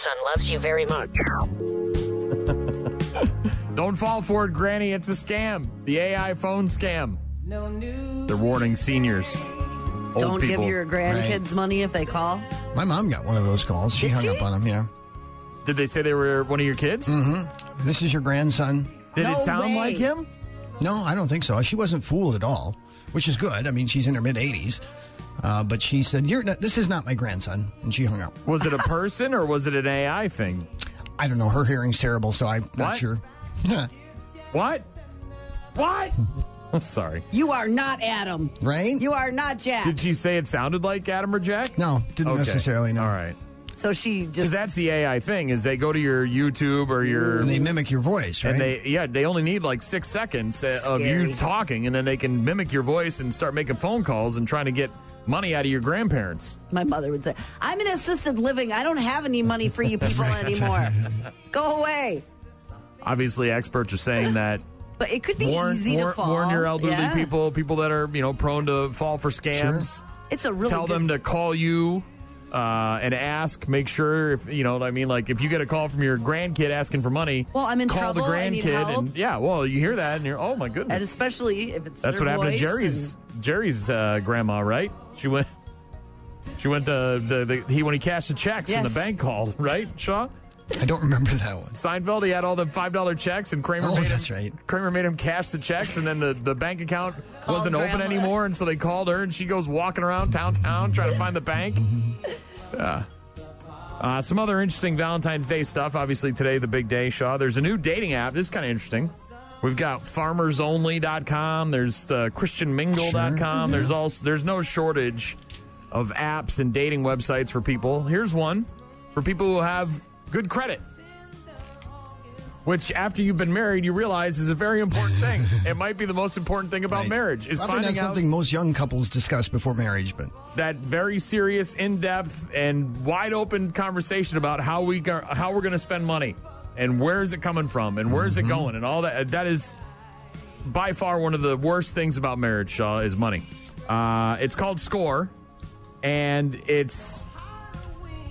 Son loves you very much. Don't fall for it, Granny. It's a scam. The AI phone scam. They're warning seniors. Old don't give your grandkids money if they call. My mom got one of those calls. She Did hung she? up on him. Yeah. Did they say they were one of your kids? Mm-hmm. This is your grandson. Did it sound way. like him? No, I don't think so. She wasn't fooled at all, which is good. I mean, she's in her mid 80s. Uh, but she said, "You're not, this is not my grandson," and she hung up. Was it a person or was it an AI thing? I don't know. Her hearing's terrible, so I'm not What? sure. what? What? Sorry. You are not Adam. Right? You are not Jack. Did she say it sounded like Adam or Jack? No, didn't Okay. necessarily. No. All right. So she just. Because that's the AI thing is they go to your YouTube or your And they mimic your voice, right? and they yeah they only need like six seconds uh, of you talking and then they can mimic your voice and start making phone calls and trying to get money out of your grandparents. my mother would say, "I'm in assisted living. I don't have any money for you people anymore. Go away." Obviously, experts are saying that. But it could be warn, easy warn, to fall. warn your elderly Yeah. people, people that are you know prone to fall for scams. It's a really Tell good them to call you uh, and ask. Make sure if you know what I mean. Like if you get a call from your grandkid asking for money, Well, I'm in call trouble, the I need grandkid, help. and yeah, well, you hear that, and you're oh my goodness. and especially if it's That's what happened to Jerry's Jerry's uh, grandma, right? She went. She went to the, the he when he cashed the checks and the bank called, right, Shaw? I don't remember that one. Seinfeld, he had all the five dollar checks, and Kramer Oh, made that's him, right. Kramer made him cash the checks, and then the, the bank account wasn't open anymore, and so they called her, and she goes walking around town town trying to find the bank. Yeah. Uh, some other interesting Valentine's Day stuff. Obviously, today, the big day, Shaw. There's a new dating app. This is kind of interesting. We've got farmersonly.com. There's uh, christianmingle.com. There's also there's no shortage of apps and dating websites for people. Here's one for people who have good credit. Which, after you've been married, you realize is a very important thing. it might be the most important thing about Right. marriage is Probably finding out something most young couples discuss before marriage, but that very serious, in-depth, and wide open conversation about how we go, how we're going to spend money and where is it coming from and where is Mm-hmm. it going and all that. That is by far one of the worst things about marriage. Shaw is money. Uh, it's called Score, and it's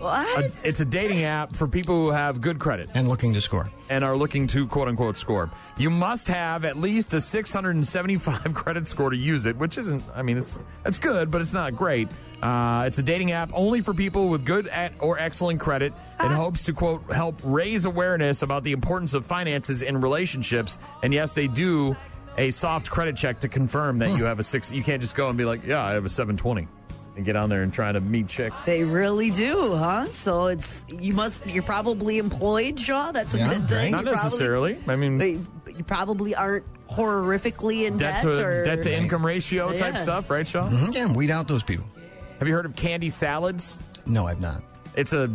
What? a, it's a dating app for people who have good credit and looking to score. and are looking to quote unquote score. You must have at least a 675 credit score to use it, which isn't, I mean, it's it's good, but it's not great. Uh, it's a dating app only for people with good at or excellent credit. It hopes to quote help raise awareness about the importance of finances in relationships. And yes, they do a soft credit check to confirm that you have a six. You can't just go and be like, yeah, I have a 720 and get on there and try to meet chicks. They really do, huh? So it's you must you're probably employed, Shaw. That's a Yeah, good thing. Not You probably- necessarily. I mean, but you probably aren't horrifically in debt debt, to or debt to income ratio type Yeah. stuff, right, Shaw? Mhm, Yeah, weed out those people. Have you heard of candy salads? No, I've not. It's a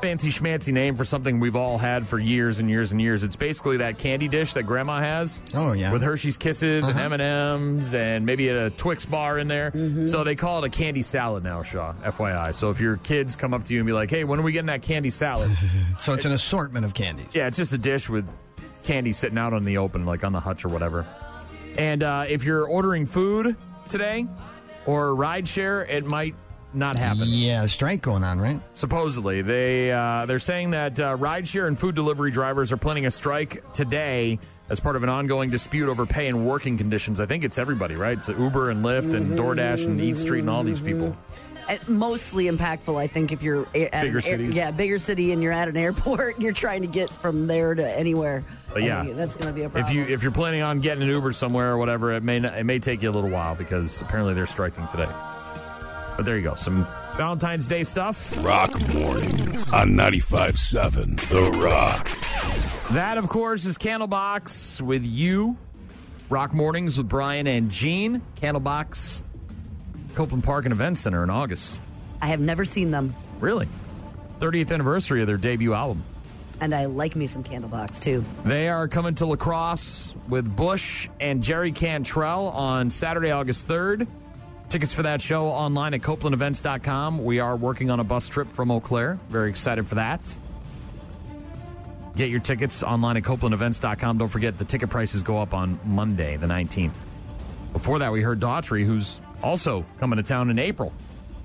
fancy schmancy name for something we've all had for years and years and years. It's basically that candy dish that Grandma has. Oh yeah, with Hershey's Kisses Uh-huh. and M and M's and maybe a Twix bar in there. Mm-hmm. So they call it a candy salad now, Shaw. FYI. So if your kids come up to you and be like, "Hey, when are we getting that candy salad?" So it's an assortment of candies. Yeah, it's just a dish with candy sitting out on the open, like on the hutch or whatever. And uh, if you're ordering food today or ride share, it might not happen. Yeah, strike going on, right? Supposedly, they uh, they're saying that uh, rideshare and food delivery drivers are planning a strike today as part of an ongoing dispute over pay and working conditions. I think it's everybody, right? It's Uber and Lyft and DoorDash and Eat Street and all these people. Mostly impactful, I think, if you're at Bigger an cities. yeah, bigger city, and you're at an airport, and you're trying to get from there to anywhere. But yeah, I think that's going to be a problem. If you if you're planning on getting an Uber somewhere or whatever, it may not, it may take you a little while because apparently they're striking today. But there you go, some Valentine's Day stuff. Rock mornings on 95.7 The Rock. That, of course, is Candlebox with you. Rock Mornings with Brian and Gene. Candlebox, Copeland Park and Event Center in August. I have never seen them, Really? 30th anniversary of their debut album. and I like me some Candlebox too. They are coming to La Crosse with Bush and Jerry Cantrell on Saturday, August 3rd. Tickets for that show online at CopelandEvents.com. We are working on a bus trip from Eau Claire. Very excited for that. Get your tickets online at CopelandEvents.com. Don't forget the ticket prices go up on Monday, the 19th. Before that, we heard Daughtry, who's also coming to town in April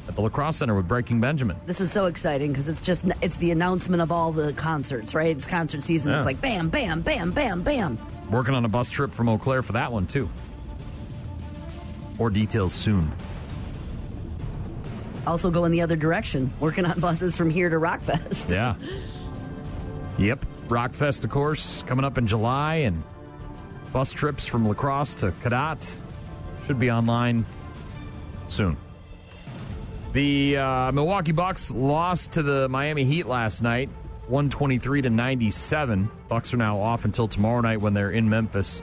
at the La Crosse Center with Breaking Benjamin. This is so exciting because it's just it's the announcement of all the concerts, right? It's concert season. Yeah. It's like bam, bam, bam, bam, bam. Working on a bus trip from Eau Claire for that one, too. More details soon. Also going the other direction, working on buses from here to Rockfest. Yeah. Yep. Rockfest, of course, coming up in July, and bus trips from La Crosse to Cadott should be online soon. The uh, Milwaukee Bucks lost to the Miami Heat last night, 123 to 97. Bucks are now off until tomorrow night when they're in Memphis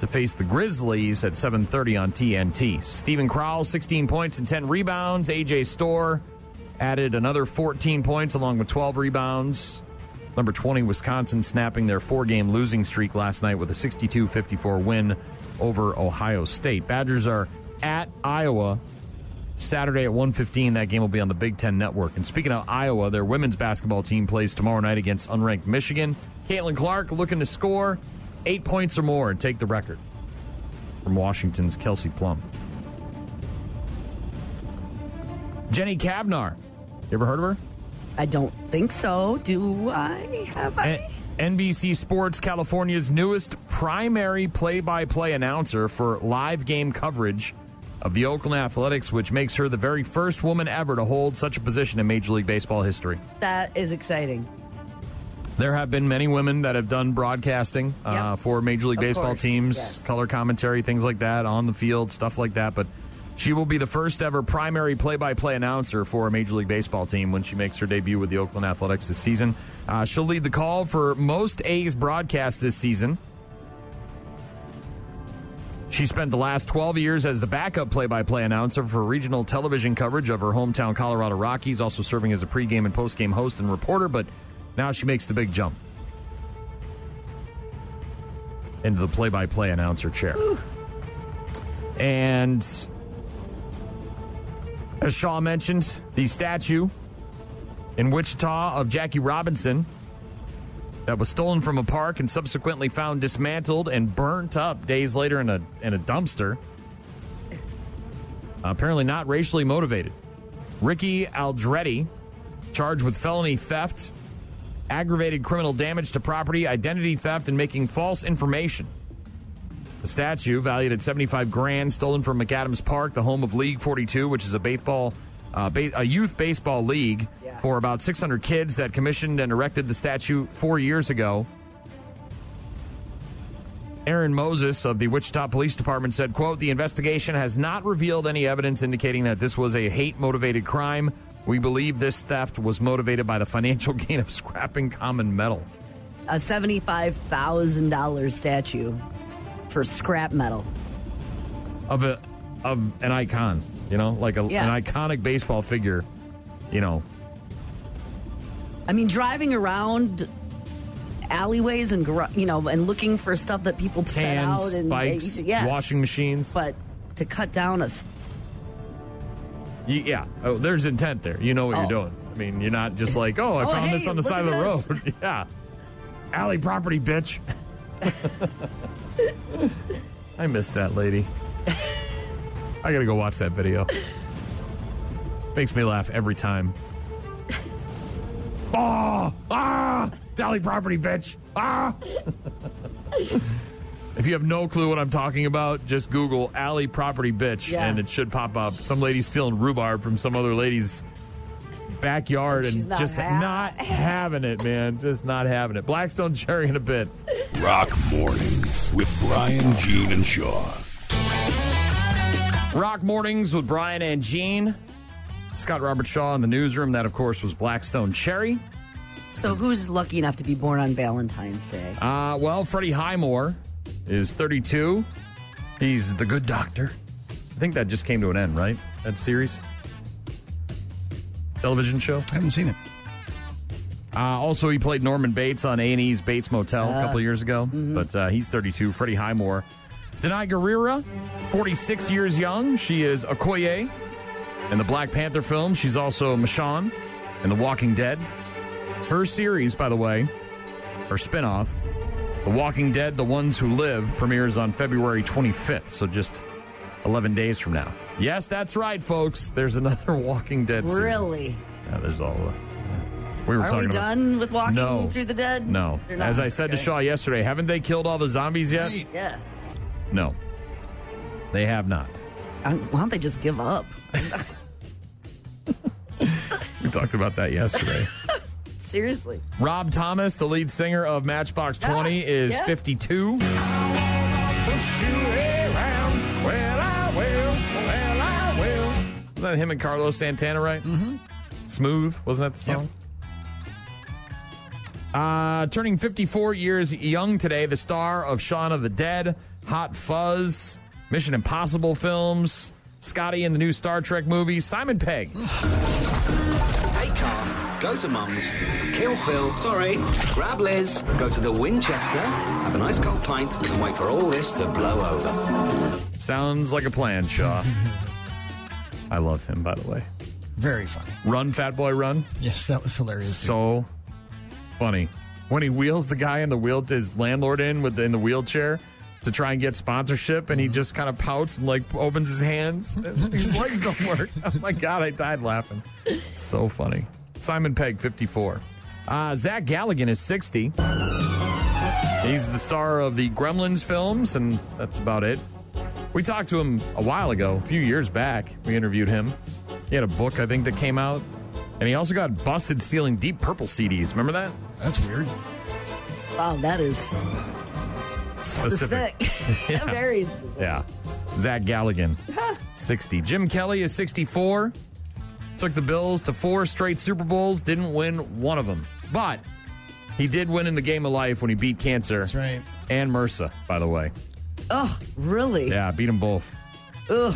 to face the Grizzlies at 7:30 on TNT. Steven Crowl, 16 points and 10 rebounds. AJ Storr added another 14 points along with 12 rebounds. Number 20, Wisconsin, snapping their four game losing streak last night with a 62 54 win over Ohio State. Badgers are at Iowa Saturday at 1:15. That game will be on the Big Ten Network. And speaking of Iowa, their women's basketball team plays tomorrow night against unranked Michigan. Caitlin Clark looking to score eight points or more and take the record from Washington's Kelsey Plum. Jenny Cavnar. You ever heard of her? I don't think so. Do I? Have I? N- NBC Sports California's newest primary play by play announcer for live game coverage of the Oakland Athletics, which makes her the very first woman ever to hold such a position in Major League Baseball history. That is exciting. There have been many women that have done broadcasting uh, for Major League Of Baseball course, teams, yes. color commentary, things like that, on the field, stuff like that. But she will be the first ever primary play by play announcer for a Major League Baseball team when she makes her debut with the Oakland Athletics this season. Uh, she'll lead the call for most A's broadcasts this season. She spent the last 12 years as the backup play by play announcer for regional television coverage of her hometown Colorado Rockies, also serving as a pregame and postgame host and reporter, but now she makes the big jump into the play by play announcer chair. And as Shaw mentioned, the statue in Wichita of Jackie Robinson that was stolen from a park and subsequently found dismantled and burnt up days later in a in a dumpster. Apparently not racially motivated. Ricky Alderete, charged with felony theft, aggravated criminal damage to property, identity theft, and making false information. The statue, valued at 75 grand, stolen from McAdams Park, the home of League 42, which is a baseball, uh, ba- a youth baseball league for about 600 kids that commissioned and erected the statue four years ago. Aaron Moses of the Wichita Police Department said, quote, the investigation has not revealed any evidence indicating that this was a hate-motivated crime. We believe this theft was motivated by the financial gain of scrapping common metal. A seventy-five thousand dollars statue for scrap metal. of a of an icon, you know, like a, Yeah. an iconic baseball figure, you know. I mean, driving around alleyways and you know and looking for stuff that people set out and bikes, yes. washing machines. But to cut down a s- Y- Yeah. Oh, there's intent there. You know what Oh. you're doing. I mean, you're not just like, oh, I Oh, found hey, this on the side of the this. road. yeah. Alley property, bitch. I missed that lady. I gotta go watch that video. Makes me laugh every time. Oh, ah, it's alley property, bitch. Ah. If you have no clue what I'm talking about, just Google alley property, bitch, Yeah. and it should pop up. Some lady stealing rhubarb from some other lady's backyard She's and not just ha- not having it, man. Just not having it. Black Stone Cherry in a bit. Rock Mornings with Brian, Gene, and Shaw. Rock Mornings with Brian and Gene. Scott Robert Shaw in the newsroom. That, of course, was Black Stone Cherry. so who's lucky enough to be born on Valentine's Day? Uh, well, Freddie Highmore is 32. He's the good doctor. I think that just came to an end, right? That series? Television show? I haven't seen it. Uh, also, he played Norman Bates on A&E's Bates Motel a couple of years ago. But uh, he's 32. Freddie Highmore. Danai Gurira, 46 years young. She is Okoye in the Black Panther film. She's also Michonne in The Walking Dead. Her series, by the way, her spinoff, The Walking Dead, The Ones Who Live, premieres on February 25th. So just 11 days from now. Yes, that's right, folks. There's another Walking Dead series. Really? Yeah, there's all the. We were Are talking we about. done with walking No. through the dead? No. As I said to Shaw yesterday, haven't they killed all the zombies yet? Yeah. No. They have not. Um, Why don't they just give up? We talked about that yesterday. Seriously. Rob Thomas, the lead singer of Matchbox 20, is yeah. 52. Was that him and Carlos Santana, right? Mm-hmm. Smooth, wasn't that the song? Uh, turning 54 years young today, the star of Shaun of the Dead, Hot Fuzz, Mission Impossible films, Scotty in the new Star Trek movie, Simon Pegg. Take car, go to Mum's, kill Phil, sorry, grab Liz, go to the Winchester, have a nice cold pint, and wait for all this to blow over. Sounds like a plan, Shaw. I love him, by the way. Very funny. Run, fat boy, run. Yes, that was hilarious. So funny. When he wheels the guy in the wheel, his landlord in with in the wheelchair to try and get sponsorship, and he mm-hmm. just kind of pouts and like opens his hands. his legs don't work. Oh my god, I died laughing. So funny. Simon Pegg, fifty-four. Uh, Zach Galligan is sixty. He's the star of the Gremlins films, and that's about it. We talked to him a while ago, a few years back. We interviewed him. He had a book, I think, that came out. And he also got busted stealing Deep Purple CDs. Remember that? That's weird. Wow, that is Specific. specific. Very specific. Yeah. Zach Galligan, 60. Jim Kelly is 64. Took the Bills to four straight Super Bowls, didn't win one of them. But he did win in the game of life when he beat cancer. That's right. And MRSA, by the way. Oh, really? Yeah, beat them both. Ugh.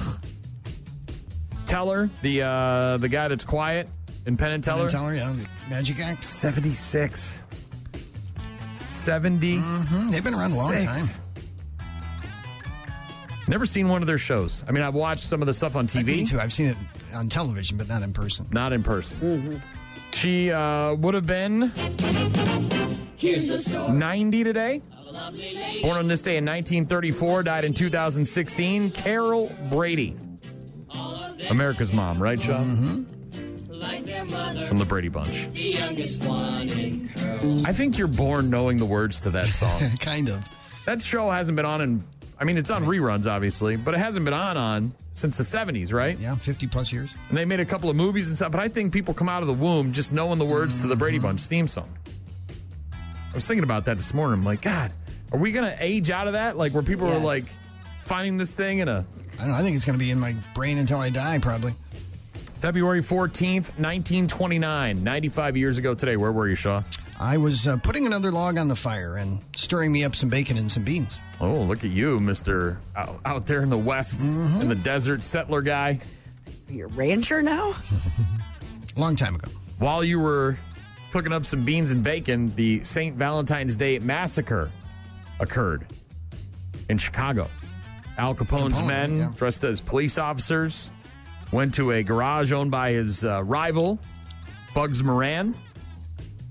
Teller, the uh, the guy that's quiet in Penn and Teller. Penn and Teller, yeah, Magic Act. 76. 70. Mhm, They've been around a long time. Never seen one of their shows. I mean, I've watched some of the stuff on TV. Me too. I've seen it on television, but not in person. Not in person. She uh, would have been Here's the story. 90 today. Born on this day in 1934, died in 2016. Carol Brady. America's mom, right, Sean? From the Brady Bunch. The youngest one in. I think you're born knowing the words to that song. kind of. That show hasn't been on in, I mean, it's on reruns, obviously, but it hasn't been on on since the 70s, right? Yeah, 50 plus years. And they made a couple of movies and stuff, but I think people come out of the womb just knowing the words to the Brady mm-hmm. Bunch theme song. I was thinking about that this morning. I'm like, God, are we going to age out of that? Like, where people are like finding this thing in a. I don't know. I think it's going to be in my brain until I die, probably. February 14th, 1929, 95 years ago today. Where were you, Shaw? I was uh, putting another log on the fire and stirring me up some bacon and some beans. Oh, look at you, Mr. Out, out there in the West, in the desert, settler guy. You're a rancher now? Long time ago. While you were cooking up some beans and bacon, the St. Valentine's Day massacre occurred in Chicago. Al Capone's Capone, men, yeah. dressed as police officers, went to a garage owned by his uh, rival, Bugs Moran,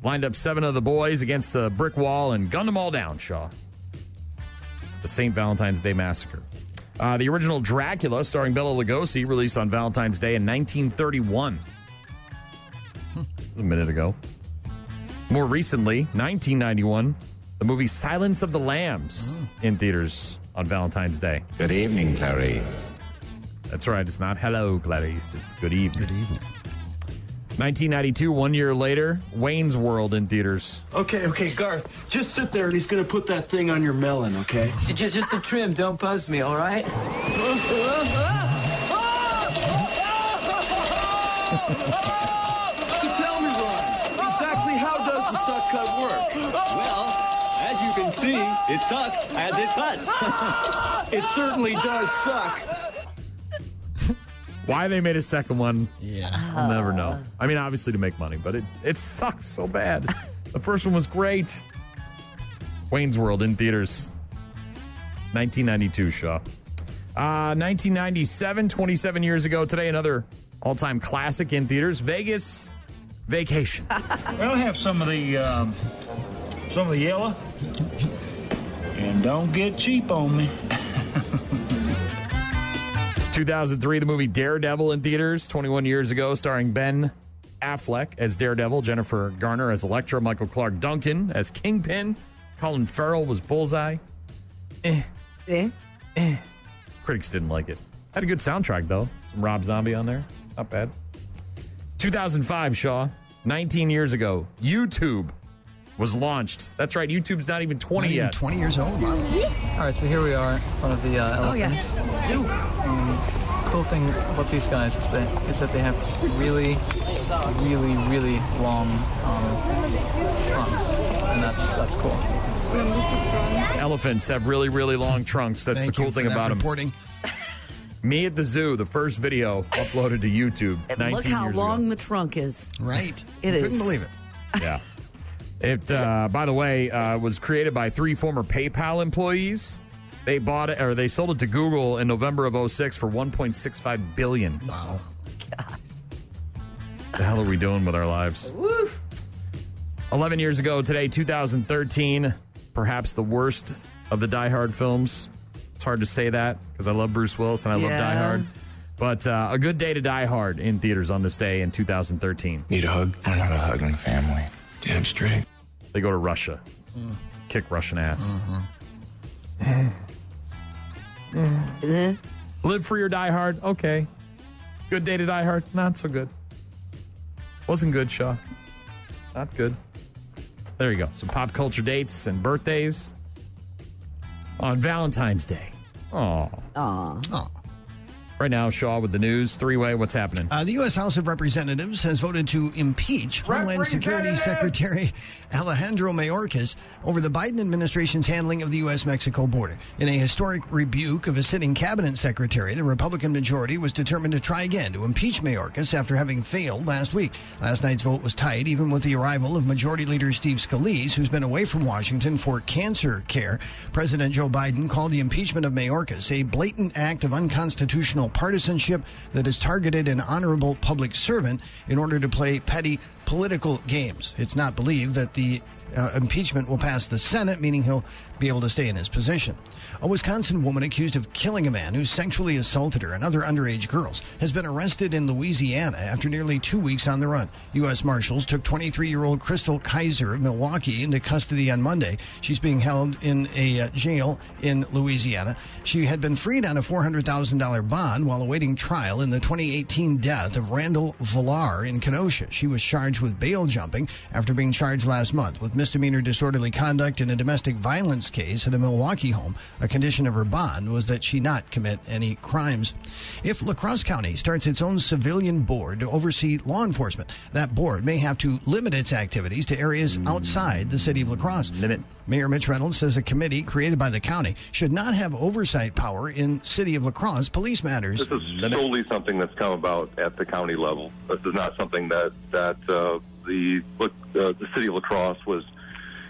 lined up seven of the boys against the brick wall and gunned them all down, Shaw. The St. Valentine's Day Massacre. Uh, the original Dracula, starring Bela Lugosi, released on Valentine's Day in 1931. A minute ago. More recently, 1991, the movie Silence of the Lambs in theaters on Valentine's Day. Good evening, Clarice. That's right. It's not hello, Clarice. It's good evening. Good evening. 1992, one year later, Wayne's World in theaters. Okay, okay, Garth, just sit there and he's gonna put that thing on your melon, okay? Just, just a trim. Don't buzz me, all right? So tell me, Ron, exactly how does the suck cut work? Well, as you can see, it sucks as it cuts. It certainly does suck. Why they made a second one, Yeah. I'll never know. I mean, obviously to make money, but it, it sucks so bad. the first one was great. Wayne's World in theaters. 1992, Shaw. Uh, 1997, 27 years ago today, another all time classic in theaters Vegas Vacation. Well, have some of the um, some of the yellow, and don't get cheap on me. 2003, the movie Daredevil in theaters 21 years ago, starring Ben Affleck as Daredevil, Jennifer Garner as Elektra, Michael Clarke Duncan as Kingpin, Colin Farrell was Bullseye. Eh, Eh? critics didn't like it. Had a good soundtrack, though. Some Rob Zombie on there. Not bad. 2005, Shaw. 19 years ago, YouTube was launched. That's right, YouTube's not even 20 Not even yet. 20 years old. Wow. All right, so here we are in front of the uh, Oh, yeah. Zoo. Um, cool thing about these guys is that, is that they have really, really, really long um, trunks, and that's that's cool. Elephants have really, really long trunks. That's Thank the cool you for thing that about them. reporting. Me at the zoo, the first video uploaded to YouTube. And 19 look how years long the trunk is. Right. It Couldn't is. believe it. Yeah. It, uh, by the way, uh, was created by three former PayPal employees. They bought it, or they sold it to Google in November of 06 for 1.65 billion. Wow. The hell are we doing with our lives? 11 years ago today, 2013, perhaps the worst of the Die Hard films. It's hard to say that because I love Bruce Willis and I love Die Hard. But uh, a good day to Die Hard in theaters on this day in 2013. Need a hug? We're not a hugging family. Damn straight. They go to Russia, kick Russian ass. Eh? Live free or die hard? Okay. Good day to die hard? Not so good. Wasn't good, Shaw. Not good. There you go. Some pop culture dates and birthdays on Valentine's Day. Oh. Aw. Oh. Right now, Shaw with the news. Three way, what's happening? Uh, the U.S. House of Representatives has voted to impeach Homeland Security Secretary Alejandro Mayorkas over the Biden administration's handling of the U.S. Mexico border. In a historic rebuke of a sitting cabinet secretary, the Republican majority was determined to try again to impeach Mayorkas after having failed last week. Last night's vote was tight, even with the arrival of Majority Leader Steve Scalise, who's been away from Washington for cancer care. President Joe Biden called the impeachment of Mayorkas a blatant act of unconstitutional partisanship that has targeted an honorable public servant in order to play petty political games. It's not believed that the uh, impeachment will pass the Senate, meaning he'll be able to stay in his position. A Wisconsin woman accused of killing a man who sexually assaulted her and other underage girls has been arrested in Louisiana after nearly two weeks on the run. U.S. Marshals took 23 year old Chrystul Kizer of Milwaukee into custody on Monday. She's being held in a uh, jail in Louisiana. She had been freed on a $400,000 bond while awaiting trial in the 2018 death of Randall Volar in Kenosha. She was charged with bail jumping after being charged last month with misdemeanor disorderly conduct in a domestic violence case at a Milwaukee home. A condition of her bond was that she not commit any crimes. If La Crosse County starts its own civilian board to oversee law enforcement, that board may have to limit its activities to areas outside the city of La Crosse. Limit. Mayor Mitch Reynolds says a committee created by the county should not have oversight power in city of La Crosse police matters. This is solely something that's come about at the county level. This is not something that that uh, the uh, the city of La Crosse was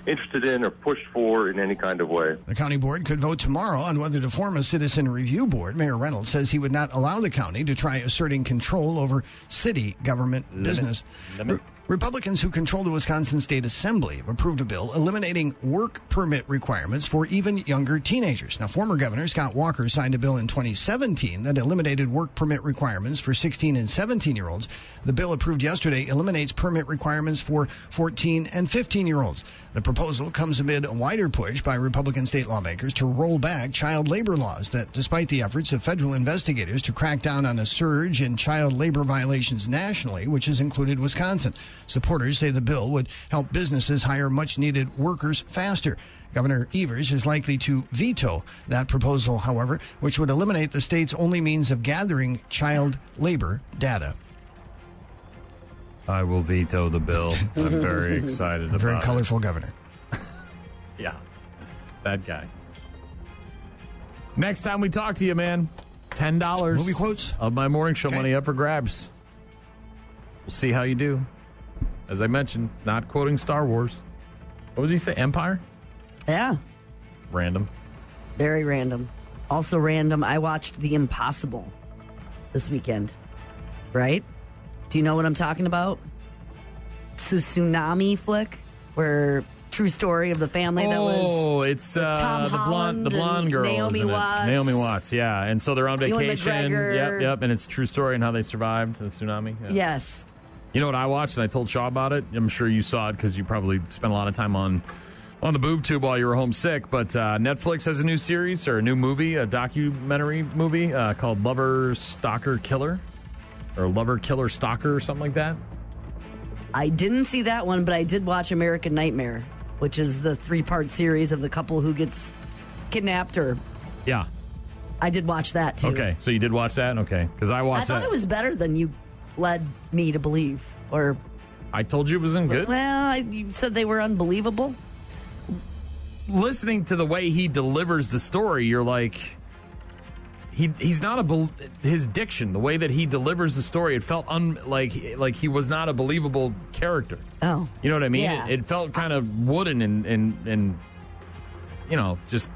interested in or pushed for in any kind of way. The county board could vote tomorrow on whether to form a citizen review board. Mayor Reynolds says he would not allow the county to try asserting control over city government Limit. business. Limit. Re- Republicans who control the Wisconsin State Assembly have approved a bill eliminating work permit requirements for even younger teenagers. Now, former Governor Scott Walker signed a bill in 2017 that eliminated work permit requirements for 16 and 17 year olds. The bill approved yesterday eliminates permit requirements for 14 and 15 year olds. The proposal comes amid a wider push by Republican state lawmakers to roll back child labor laws that, despite the efforts of federal investigators to crack down on a surge in child labor violations nationally, which has included Wisconsin. Supporters say the bill would help businesses hire much needed workers faster. Governor Evers is likely to veto that proposal, however, which would eliminate the state's only means of gathering child labor data. I will veto the bill. I'm very excited A about very it. colorful governor. Yeah, that guy. Next time we talk to you, man, ten dollars Movie quotes of my morning show Okay. money up for grabs. We'll see how you do. As I mentioned, not quoting Star Wars. What was he say? Empire? Yeah, Random. very random. Also random. I watched The Impossible this weekend. Right? Do you know what I'm talking about? It's the tsunami flick where true story of the family that was Oh, it's uh, Tom the blonde, Holland the blonde girl. Naomi? Watts. Naomi Watts, yeah. And so they're on Ewan vacation. McGregor. Yep, yep. And it's true story and how they survived the tsunami. Yeah. Yes. You know what I watched and I told Shaw about it? I'm sure you saw it because you probably spent a lot of time on on the boob tube while you were homesick. But uh, Netflix has a new series or a new movie, a documentary movie uh, called Lover Stalker Killer or Lover Killer Stalker or something like that. I didn't see that one, but I did watch American Nightmare, which is the three part series of the couple who gets kidnapped or Yeah. I did watch that too. Okay. So you did watch that? Okay. Because I watched I thought that. it was better than you led me to believe. Or I told you it wasn't good. well, you said they were unbelievable. listening to the way he delivers the story, you're like, he he's not a his diction, the way that he delivers the story, it felt un like like he was not a believable character. Oh, You know what I mean? Yeah. It, it felt kind of wooden and and and you know just.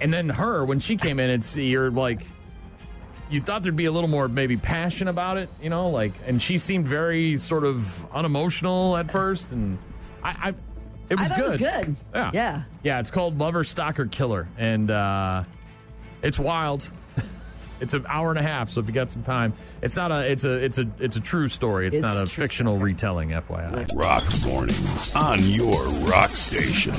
And then her when she came in, it's you're like. You thought there'd be a little more maybe passion about it, you know, like, and she seemed very sort of unemotional at first, and I, I it was I thought good. it was good. Yeah. Yeah. Yeah, it's called Lover Stalker Killer, and uh, it's wild. it's an hour and a half, so if you got some time, it's not a it's a it's a it's a true story. It's, It's not a a true fictional retelling, FYI. Rock mornings on your rock station.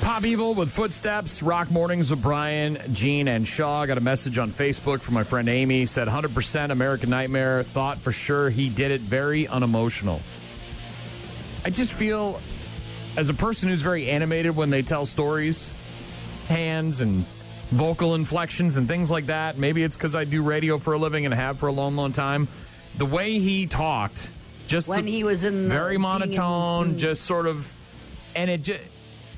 Pop Evil with Footsteps, Rock Mornings of Brian, Gene, and Shaw. Got a message on Facebook from my friend Amy. Said 100% American Nightmare. Thought for sure he did it very unemotional. I just feel, as a person who's very animated when they tell stories, hands and vocal inflections and things like that. Maybe it's because I do radio for a living and have for a long, long time. The way he talked, just When the- he was in the- very in- monotone, just sort of, and it just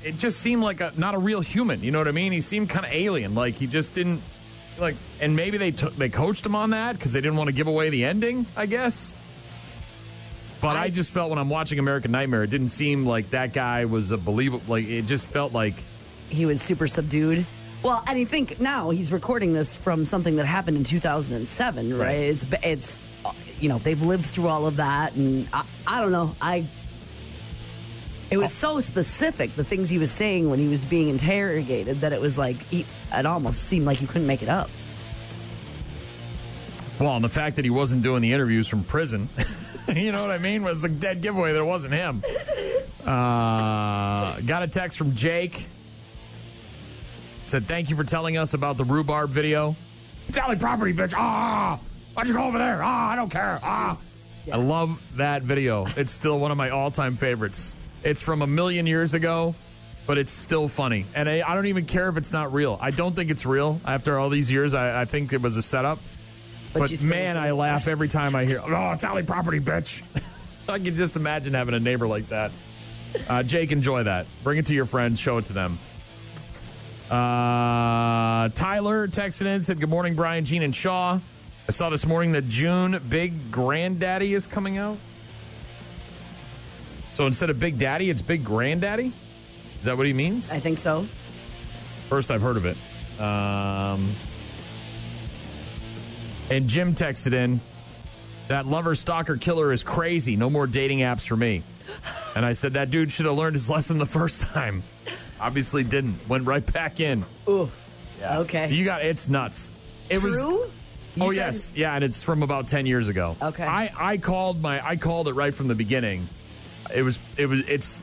it just seemed like a not a real human. You know what I mean? He seemed kind of alien. Like he just didn't like. And maybe they took they coached him on that because they didn't want to give away the ending. I guess. But I, just felt when I'm watching American Nightmare, it didn't seem like that guy was a believable. Like it just felt like he was super subdued. Well, and I think now he's recording this from something that happened in 2007, right? Right. It's it's you know they've lived through all of that, and I, I don't know. I it was so specific the things he was saying when he was being interrogated that it was like he, it almost seemed like you couldn't make it up. Well, and the fact that he wasn't doing the interviews from prison, you know what I mean, was a dead giveaway that it wasn't him. Uh, got a text from Jake. Said, thank you for telling us about the rhubarb video. Sally property, bitch. Ah, why'd you go over there? Ah, I don't care. Ah. I love that video. It's still one of my all time favorites. It's from a million years ago, but it's still funny. And I, I don't even care if it's not real. I don't think it's real. After all these years, I, I think it was a setup. But But, man, I laugh every time I hear, oh, it's alley property, bitch. I can just imagine having a neighbor like that. Uh, Jake, enjoy that. Bring it to your friends, show it to them. Uh, Tyler texted in, said, Good morning, Brian, Gene, and Shaw. I saw this morning that June Big Granddaddy is coming out. So instead of Big Daddy, it's Big Granddaddy? Is that what he means? I think so. First I've heard of it. Um, and Jim texted in that lover, stalker, killer is crazy. No more dating apps for me. And I said that dude should have learned his lesson the first time. Obviously didn't. Went right back in. Ooh. Okay. You got it's nuts. It was True? Oh said- yes, yeah, and it's from about ten years ago. Okay. I I called my I called it right from the beginning. It was it was it's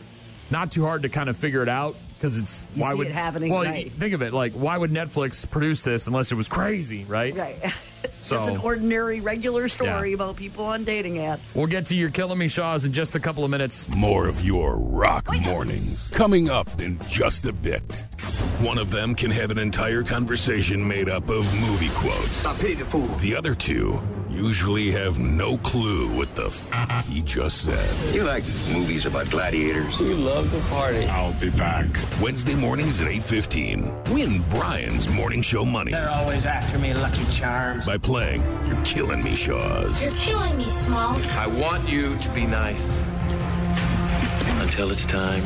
not too hard to kind of figure it out because it's You why see would it happening, well right. think of it like why would Netflix produce this unless it was crazy right? Right. So Just an ordinary, regular story Yeah. about people on dating apps. we'll get to your killing me Shaws in just a couple of minutes. More of your rock mornings coming up in just a bit. One of them can have an entire conversation made up of movie quotes. I pity the fool. The other two usually have no clue what the f- he just said. You like movies about gladiators? We love to party. I'll be back. Wednesday mornings at 8.15. Win Brian's Morning Show money They're always after me, Lucky Charms. by playing You're Killing Me, Shaws. You're killing me, Smalls. I want you to be nice until it's time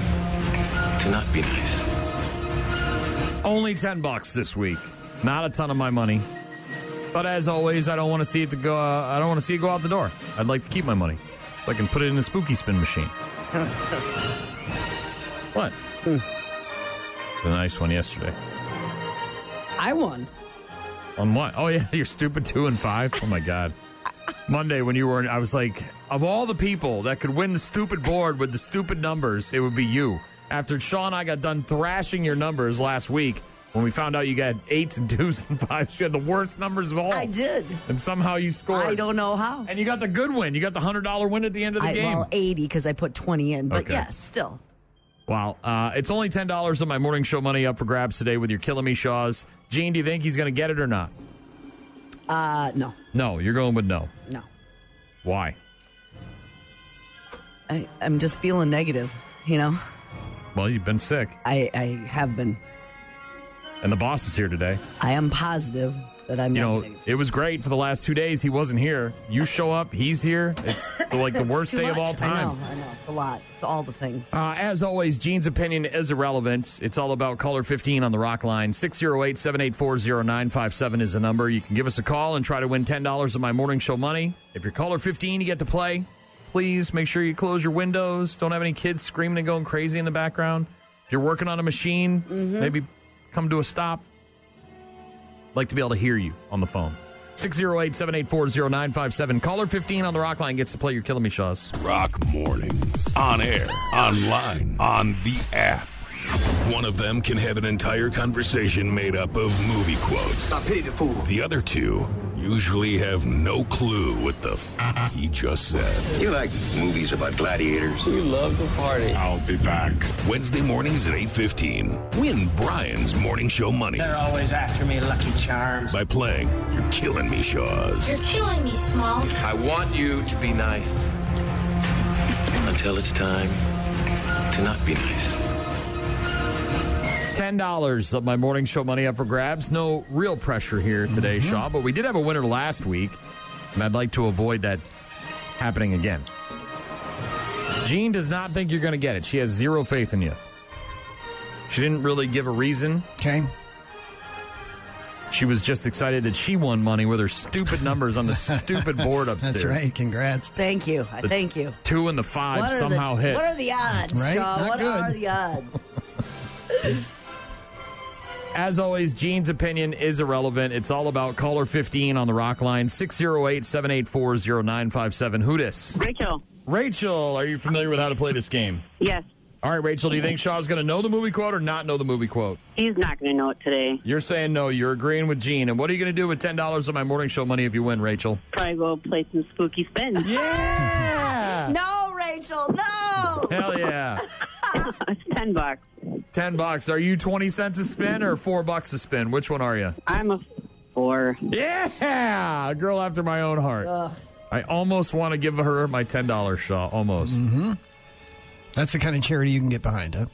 to not be nice. Only 10 bucks this week. Not a ton of my money. But as always, I don't want to see it to go uh, I don't want to see it go out the door. I'd like to keep my money so I can put it in a spooky spin machine. What? The nice one yesterday. I won. On what? Oh yeah, you're stupid two and five. Oh my god. Monday when you were, in, I was like, of all the people that could win the stupid board with the stupid numbers, it would be you. After Sean and I got done thrashing your numbers last week, when we found out you got eights and twos and fives, you had the worst numbers of all. I did. And somehow you scored. I don't know how. And you got the good win. You got the hundred dollar win at the end of the I, game. well, 80 because I put 20 in. But Okay. yes, still. Wow. Uh, it's only $10 of my morning show money up for grabs today with your Killing Me Shaws. Gene, do you think he's going to get it or not? Uh, no, No, you're going with no. no. Why? I, I'm just feeling negative, you know? Well, you've been sick, I, I have been. And the boss is here today. I am positive that I'm You know, it was great for the last two days. He wasn't here. You show up, he's here. It's the, like the worst day of all time. I know, I know. It's a lot. It's all the things. Uh, as always, Gene's opinion is irrelevant. It's all about caller 15 on the rock line. 608 784 0957 is the number. You can give us a call and try to win $10 of my morning show money. If you're caller 15, you get to play. Please make sure you close your windows. Don't have any kids screaming and going crazy in the background. If you're working on a machine, maybe come to a stop. like to be able to hear you on the phone. 608 784 0957. Caller 15 on the rock line gets to play your Killing Me Shaws. Rock mornings. On air, online, on the app. One of them can have an entire conversation made up of movie quotes. I pity the fool. The other two usually have no clue what the f- he just said. You like movies about gladiators? We love to party. I'll be back. Wednesday mornings at 8.15. Win Brian's Morning Show money They're always after me, Lucky Charms. by playing You're Killing Me Shaws. You're killing me, Smalls. I want you to be nice until it's time to not be nice. $10 of my morning show money up for grabs. No real pressure here today, Mm-hmm. Shaw, but we did have a winner last week, and I'd like to avoid that happening again. Jean does not think you're going to get it. She has zero faith in you. She didn't really give a reason. Okay. She was just excited that she won money with her stupid numbers on the stupid board upstairs. That's right. Congrats. Thank you. I thank you. Two and the five somehow the, hit. What are the odds, Right? Shaw? Not What good. are the odds? As always, Gene's opinion is irrelevant. It's all about caller 15 on the rock line 608 784 0957. Who dis? Rachel. Rachel, are you familiar with how to play this game? Yes. All right, Rachel, do you think Shaw's going to know the movie quote or not know the movie quote? He's not going to know it today. You're saying no. You're agreeing with Gene. And what are you going to do with $10 of my morning show money if you win, Rachel? Probably go play some spooky spins. Yeah. no, Rachel, no. Hell yeah. it's 10 bucks. 10 bucks. Are you 20 cents a spin or 4 bucks a spin? Which one are you? I'm a four. Yeah. A girl after my own heart. I almost want to give her my $10 Shaw. Almost. hmm That's the kind of charity you can get behind, huh?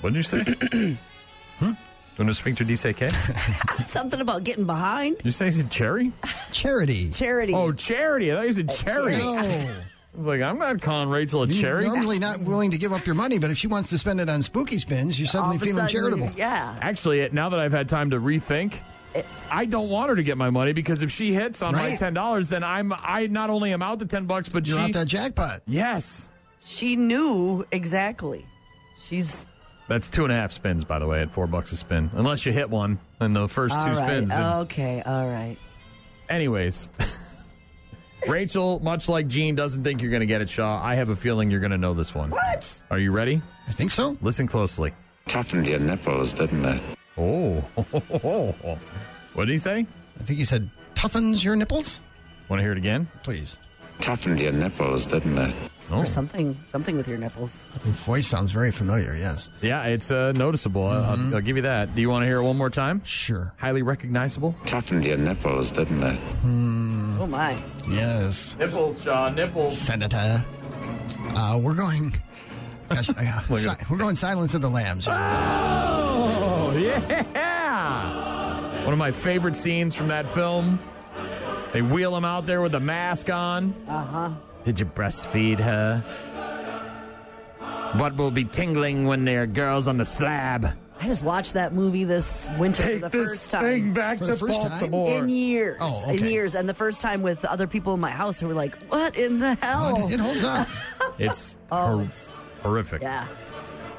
What did you say? Hmm? Una sphincter DCK? Something about getting behind. You say he said cherry? Charity. Charity. Oh, charity. I thought you said cherry. No. I was like, I'm not calling Rachel a You're cherry. normally not willing to give up your money, but if she wants to spend it on spooky spins, you're suddenly All of a feeling sudden, charitable. Yeah. Actually, now that I've had time to rethink, I don't want her to get my money because if she hits on my Right. ten dollars, then I'm I not only am out the ten bucks, but You're she out that jackpot. yes. She knew exactly. She's That's two and a half spins, by the way, at four bucks a spin. Unless you hit one in the first two all right. spins. And- Okay, all right. Anyways, Rachel, much like Gene, doesn't think you're going to get it, Shaw. I have a feeling you're going to know this one. What? Are you ready? I think so. Listen closely. Toughened your nipples, didn't it? Oh. what did he say? I think he said toughens your nipples. Want to hear it again? Please. Toughened your nipples, didn't it? Oh. Or something, something with your nipples. Your voice sounds very familiar. Yes. Yeah, it's uh, noticeable. I- I'll, I'll give you that. Do you want to hear it one more time? Sure. Highly recognizable. Toughened your nipples, didn't it? Oh my! Yes. Nipples, John. Nipples. Senator. Uh, we're going. Gosh, uh, si- we're going Silence of the Lambs. Oh, yeah. One of my favorite scenes from that film. They wheel him out there with the mask on. Uh huh. Did you breastfeed her? What will be tingling when there are girls on the slab? I just watched that movie this winter Take for the this first time. thing back For to the first time? Baltimore. in years, Oh, in years, and the first time with other people in my house who were like, "What in the hell?" It holds up. It's Oh, hor- it's- horrific. yeah.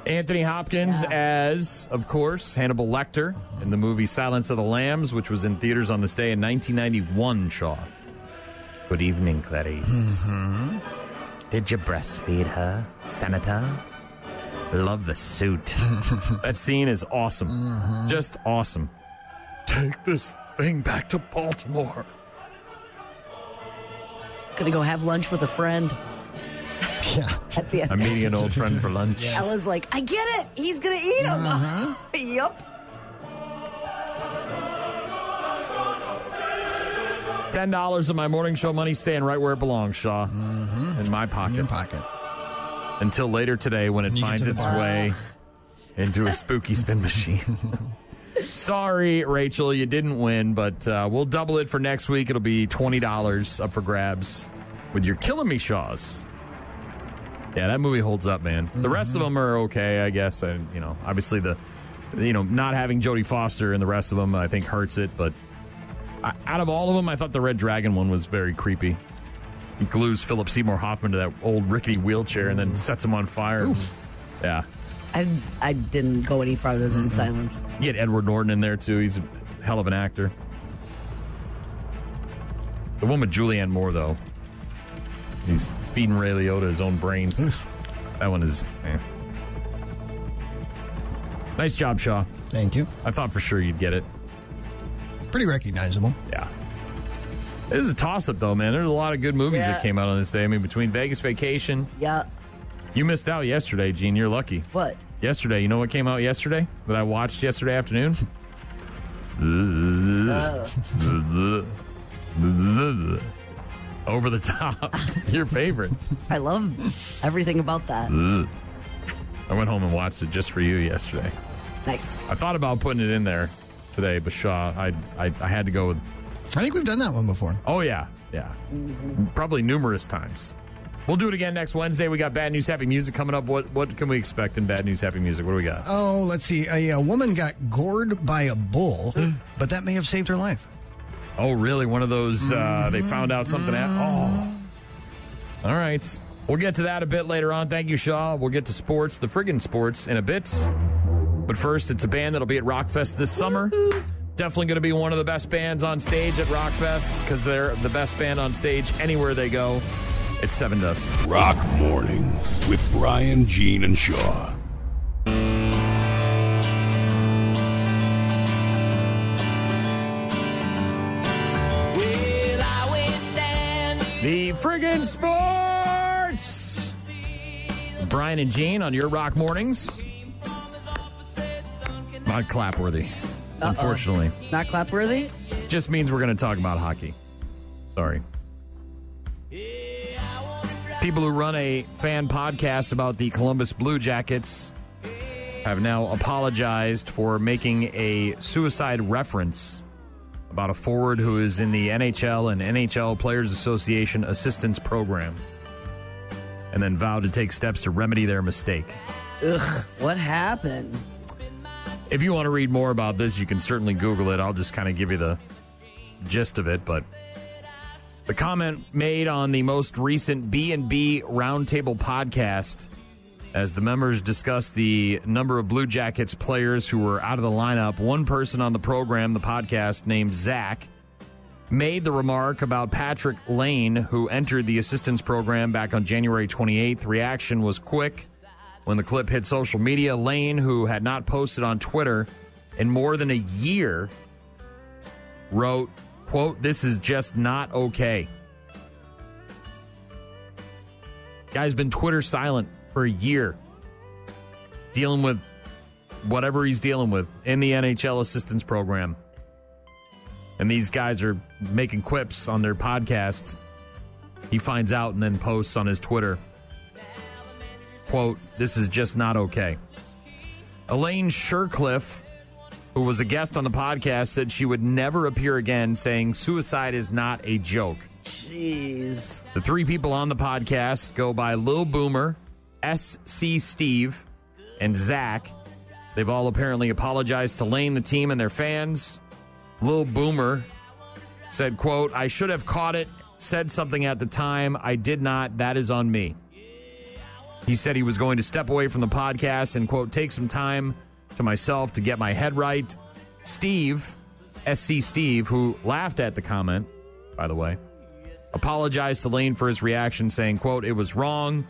Anthony Hopkins Yeah. as, of course, Hannibal Lecter in the movie Silence of the Lambs, which was in theaters on this day in 1991, Shaw. Good evening, Clarice. Mm-hmm. Did you breastfeed her, Senator? Love the suit. that scene is awesome. Mm-hmm. Just awesome. Take this thing back to Baltimore. Gonna go have lunch with a friend. Yeah. At the end. I'm meeting an old friend for lunch. Ella's like, I get it. He's gonna eat him. Uh-huh. yep. Ten dollars of my morning show money staying right where it belongs, Shaw. In my pocket. In your pocket. Until later today when it When you get finds its bar. way into a spooky spin machine. Sorry, Rachel, you didn't win, but uh, we'll double it for next week. It'll be $20 up for grabs with your Killing Me Shaws. Yeah, that movie holds up, man. The rest of mm-hmm. them are okay, I guess. And, you know, obviously the, you know, not having Jodie Foster and the rest of them, I think, hurts it. But I, out of all of them, I thought the Red Dragon one was very creepy. He glues Philip Seymour Hoffman to that old rickety wheelchair and then mm. sets him on fire. Yeah. I I didn't go any farther than silence. You get Edward Norton in there, too. He's a hell of an actor. The one with Julianne Moore, though, he's feeding Ray Liotta his own brains. that one is. eh. Nice job, Shaw. Thank you. I thought for sure you'd get it. Pretty recognizable. Yeah. It is a toss up, though, man. There's a lot of good movies Yeah. that came out on this day. I mean, between Vegas Vacation, Yeah. you missed out yesterday, Gene. You're lucky. What? Yesterday, you know what came out yesterday that I watched yesterday afternoon? Over the top. Your favorite. I love everything about that. Mm. I went home and watched it just for you yesterday. Nice. I thought about putting it in there today, but Shaw, I, I, I had to go with. I think we've done that one before. Oh, yeah. Yeah. Mm-hmm. Probably numerous times. We'll do it again next Wednesday. We got Bad News Happy Music coming up. What what can we expect in Bad News Happy Music? What do we got? Oh, let's see. A, a woman got gored by a bull, but that may have saved her life. Oh, really? One of those, uh, they found out something. At, oh. All right. We'll get to that a bit later on. Thank you, Shaw. We'll get to sports, the friggin' sports, in a bit. But first, it's a band that'll be at Rockfest this summer. Definitely going to be one of the best bands on stage at Rockfest because they're the best band on stage anywhere they go. It's Sevendust. Rock Mornings with Brian, Gene, and Shaw. Friggin' sports! Brian and Gene on your Rock Mornings. Not clapworthy, unfortunately. Not clapworthy? Just means we're going to talk about hockey. Sorry. People who run a fan podcast about the Columbus Blue Jackets have now apologized for making a suicide reference about a forward who is in the NHL and NHL Players Association assistance program, and then vowed to take steps to remedy their mistake. Ugh, what happened? If you want to read more about this, you can certainly Google it. I'll just kind of give you the gist of it, but the comment made on the most recent B&B Roundtable podcast as the members discussed the number of Blue Jackets players who were out of the lineup. One person on the program, the podcast named Zach, made the remark about Patrik Laine, who entered the assistance program back on January 28th. Reaction was quick when the clip hit social media. Lane, who had not posted on Twitter in more than a year, wrote, quote, this is just not okay. Guy's been Twitter silent for a year, dealing with whatever he's dealing with in the NHL assistance program. And these guys are making quips on their podcasts. He finds out and then posts on his Twitter. Quote, this is just not okay. Elaine Shercliffe, who was a guest on the podcast, said she would never appear again, saying suicide is not a joke. Jeez. The three people on the podcast go by Lil Boomer, SC Steve, and Zach. They've all apparently apologized to Laine, the team, and their fans. Lil Boomer said, quote, I should have caught it, said something at the time. I did not. That is on me. He said he was going to step away from the podcast and, quote, take some time to myself to get my head right. Steve, SC Steve, who laughed at the comment, by the way, apologized to Laine for his reaction, saying, quote, it was wrong.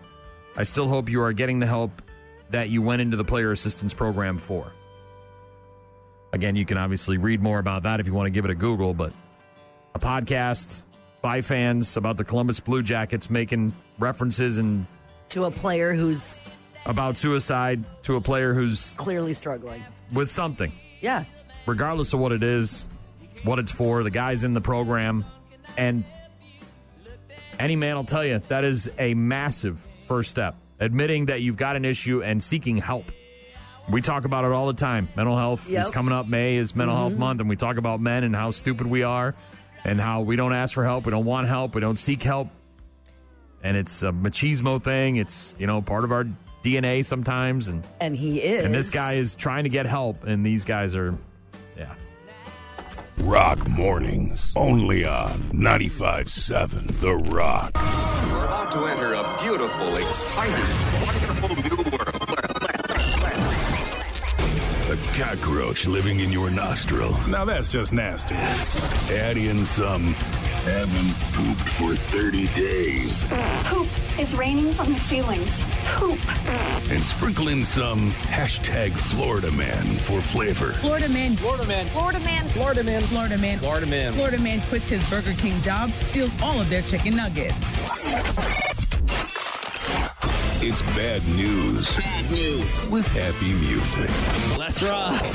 I still hope you are getting the help that you went into the player assistance program for. Again, you can obviously read more about that if you want to give it a Google, but a podcast by fans about the Columbus Blue Jackets making references and To a player who's about suicide to a player who's clearly struggling. with something, Yeah. regardless of what it is, what it's for, the guys in the program, and any man will tell you that is a massive first step. Admitting that you've got an issue and seeking help. We talk about it all the time. Mental health is coming up. May is Mental Health Mhm. Month, and we talk about men and how stupid we are, and how we don't ask for help, we don't want help, we don't seek help, and it's a machismo thing. It's you know part of our DNA sometimes, and And he is. and this guy is trying to get help, and these guys are. Rock mornings. Only on 95.7 The Rock. We're about to enter a beautiful, exciting, wonderful new world. A cockroach living in your nostril. Now that's just nasty. Add in some haven't pooped for 30 days. Poop is raining from the ceilings. Poop. And sprinkle in some hashtag Florida man for flavor. Florida man. Florida man. Florida man. Florida man. Florida man. Florida man. Florida man quits his Burger King job, steals all of their chicken nuggets. It's bad news. Bad news. With happy music. Let's rock.